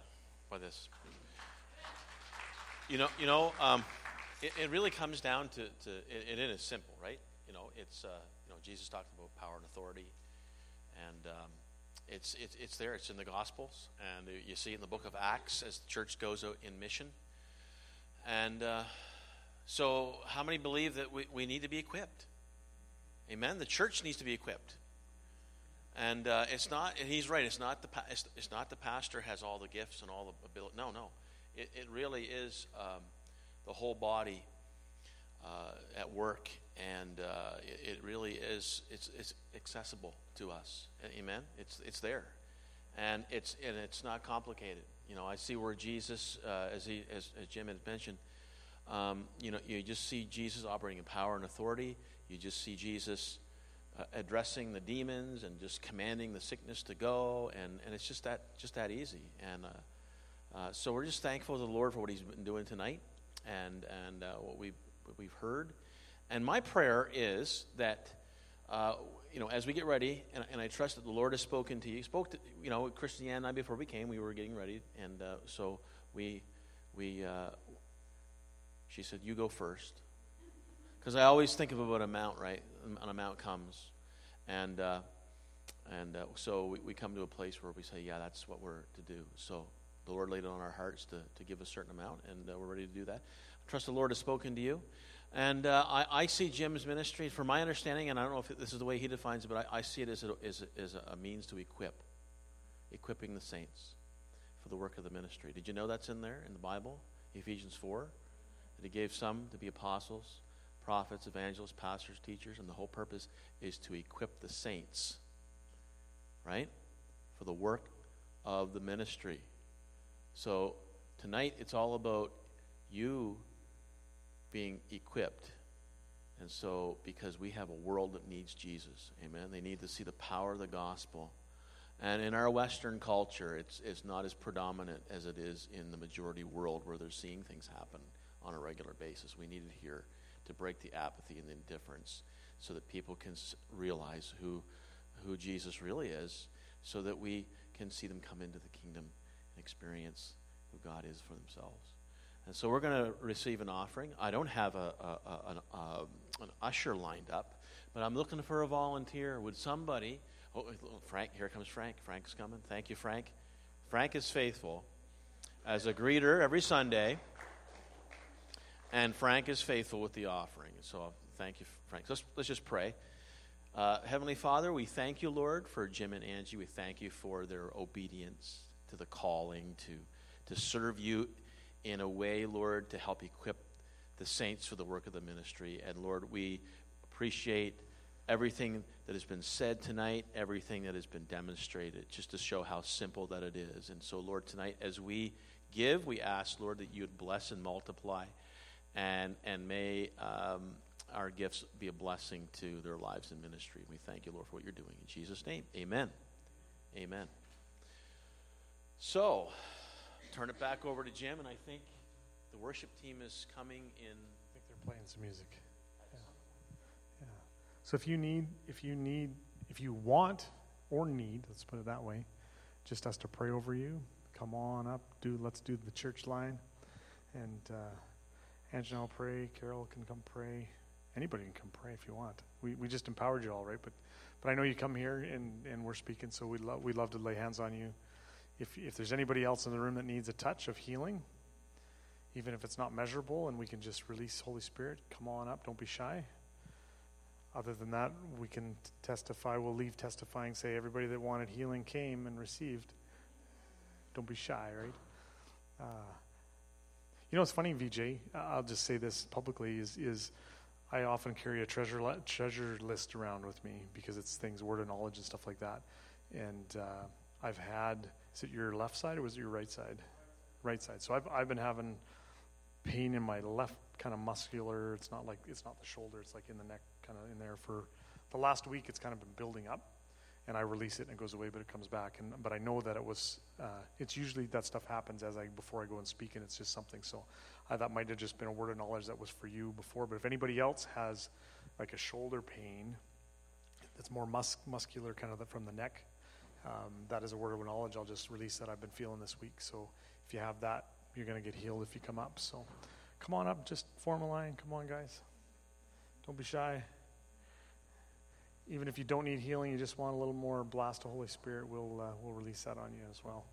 by this? You know, you know, um, it, it, really comes down to, to it, it is simple, right? You know, it's uh, you know Jesus talked about power and authority, and um, it's, it's it's there. It's in the Gospels, and you see it in the Book of Acts as the church goes out in mission. And uh, so, how many believe that we, we need to be equipped? Amen. The church needs to be equipped. And uh, it's not. And he's right. It's not the. It's, it's not the pastor has all the gifts and all the ability. No, no. It, it really is um, the whole body uh, at work, and uh, it, really is. It's, it's accessible to us. Amen. It's it's there, and it's and it's not complicated. You know, I see where Jesus, uh, as he as, as, Jim had mentioned, um, you know, you just see Jesus operating in power and authority. You just see Jesus. Uh, addressing the demons and just commanding the sickness to go, and, and it's just that just that easy. And uh, uh, so we're just thankful to the Lord for what He's been doing tonight and, and uh, what, we've, what we've heard. And my prayer is that, uh, you know, as we get ready, and, and, I trust that the Lord has spoken to you. He spoke to, you know, Christiane and I before we came, we were getting ready. And uh, so we, we uh, she said, You go first. Because I always think of about a mount, right? An amount comes. And, and so we, we come to a place where we say, Yeah, that's what we're to do. So the Lord laid it on our hearts to, to give a certain amount, and uh, we're ready to do that. I trust the Lord has spoken to you. And uh, I, I, see Jim's ministry, from my understanding, and I don't know if this is the way he defines it, but I, I see it as a, as, a, as a means to equip, equipping the saints for the work of the ministry. Did you know that's in there in the Bible, Ephesians 4? That he gave some to be apostles, prophets, evangelists, pastors, teachers, and the whole purpose is to equip the saints, right? For the work of the ministry. So tonight it's all about you being equipped. And so, because we have a world that needs Jesus, amen, they need to see the power of the gospel. And in our Western culture, it's, it's not as predominant as it is in the majority world where they're seeing things happen on a regular basis. We need it here to break the apathy and the indifference so that people can realize who, who Jesus really is, so that we can see them come into the kingdom and experience who God is for themselves. And so we're going to receive an offering. I don't have a, a, a, an, an usher lined up, but I'm looking for a volunteer. Would somebody, oh, Frank, here comes Frank. Frank's coming. Thank you, Frank. Frank is faithful as a greeter every Sunday. And Frank is faithful with the offering. So thank you, Frank. Let's, let's just pray. Uh, Heavenly Father, we thank you, Lord, for Jim and Angie. We thank you for their obedience to the calling to, to serve you in a way, Lord, to help equip the saints for the work of the ministry. And Lord, we appreciate everything that has been said tonight, everything that has been demonstrated, just to show how simple that it is. And so, Lord, tonight, as we give, we ask, Lord, that you would bless and multiply, and, and may um, our gifts be a blessing to their lives and ministry. We thank you, Lord, for what you're doing. In Jesus' name, amen. Amen. So, turn it back over to Jim, and I think the worship team is coming in. I think they're playing some music. Yeah. yeah. So if you need, if you need, if you want or need, let's put it that way, just us to pray over you, come on up. Do let's do the church line, and uh, Angela will pray. Carol can come pray. Anybody can come pray if you want. We we just empowered you all, right? But but I know you come here and and we're speaking, so we love we love to lay hands on you. If if there's anybody else in the room that needs a touch of healing, even if it's not measurable and we can just release Holy Spirit, come on up, don't be shy. Other than that, we can testify, we'll leave testifying, say everybody that wanted healing came and received. Don't be shy, right? Uh, you know, it's funny, VJ, I'll just say this publicly, is, is I often carry a treasure, le- treasure list around with me because it's things, word of knowledge and stuff like that. And uh, I've had, is it your left side or was it your right side? Right side. So I've, I've been having pain in my left kind of muscular. It's not like it's not the shoulder. It's like in the neck, kind of in there for the last week. It's kind of been building up, and I release it and it goes away, but it comes back. And but I know that it was. Uh, it's usually that stuff happens as I before I go and speak, and it's just something. So I that might have just been a word of knowledge that was for you before. But if anybody else has like a shoulder pain that's more mus- muscular, kind of the, from the neck. Um, that is a word of knowledge. I'll just release that I've been feeling this week. So if you have that, you're going to get healed if you come up. So come on up, just form a line. Come on, guys. Don't be shy. Even if you don't need healing, you just want a little more blast of Holy Spirit, we'll, uh, we'll release that on you as well.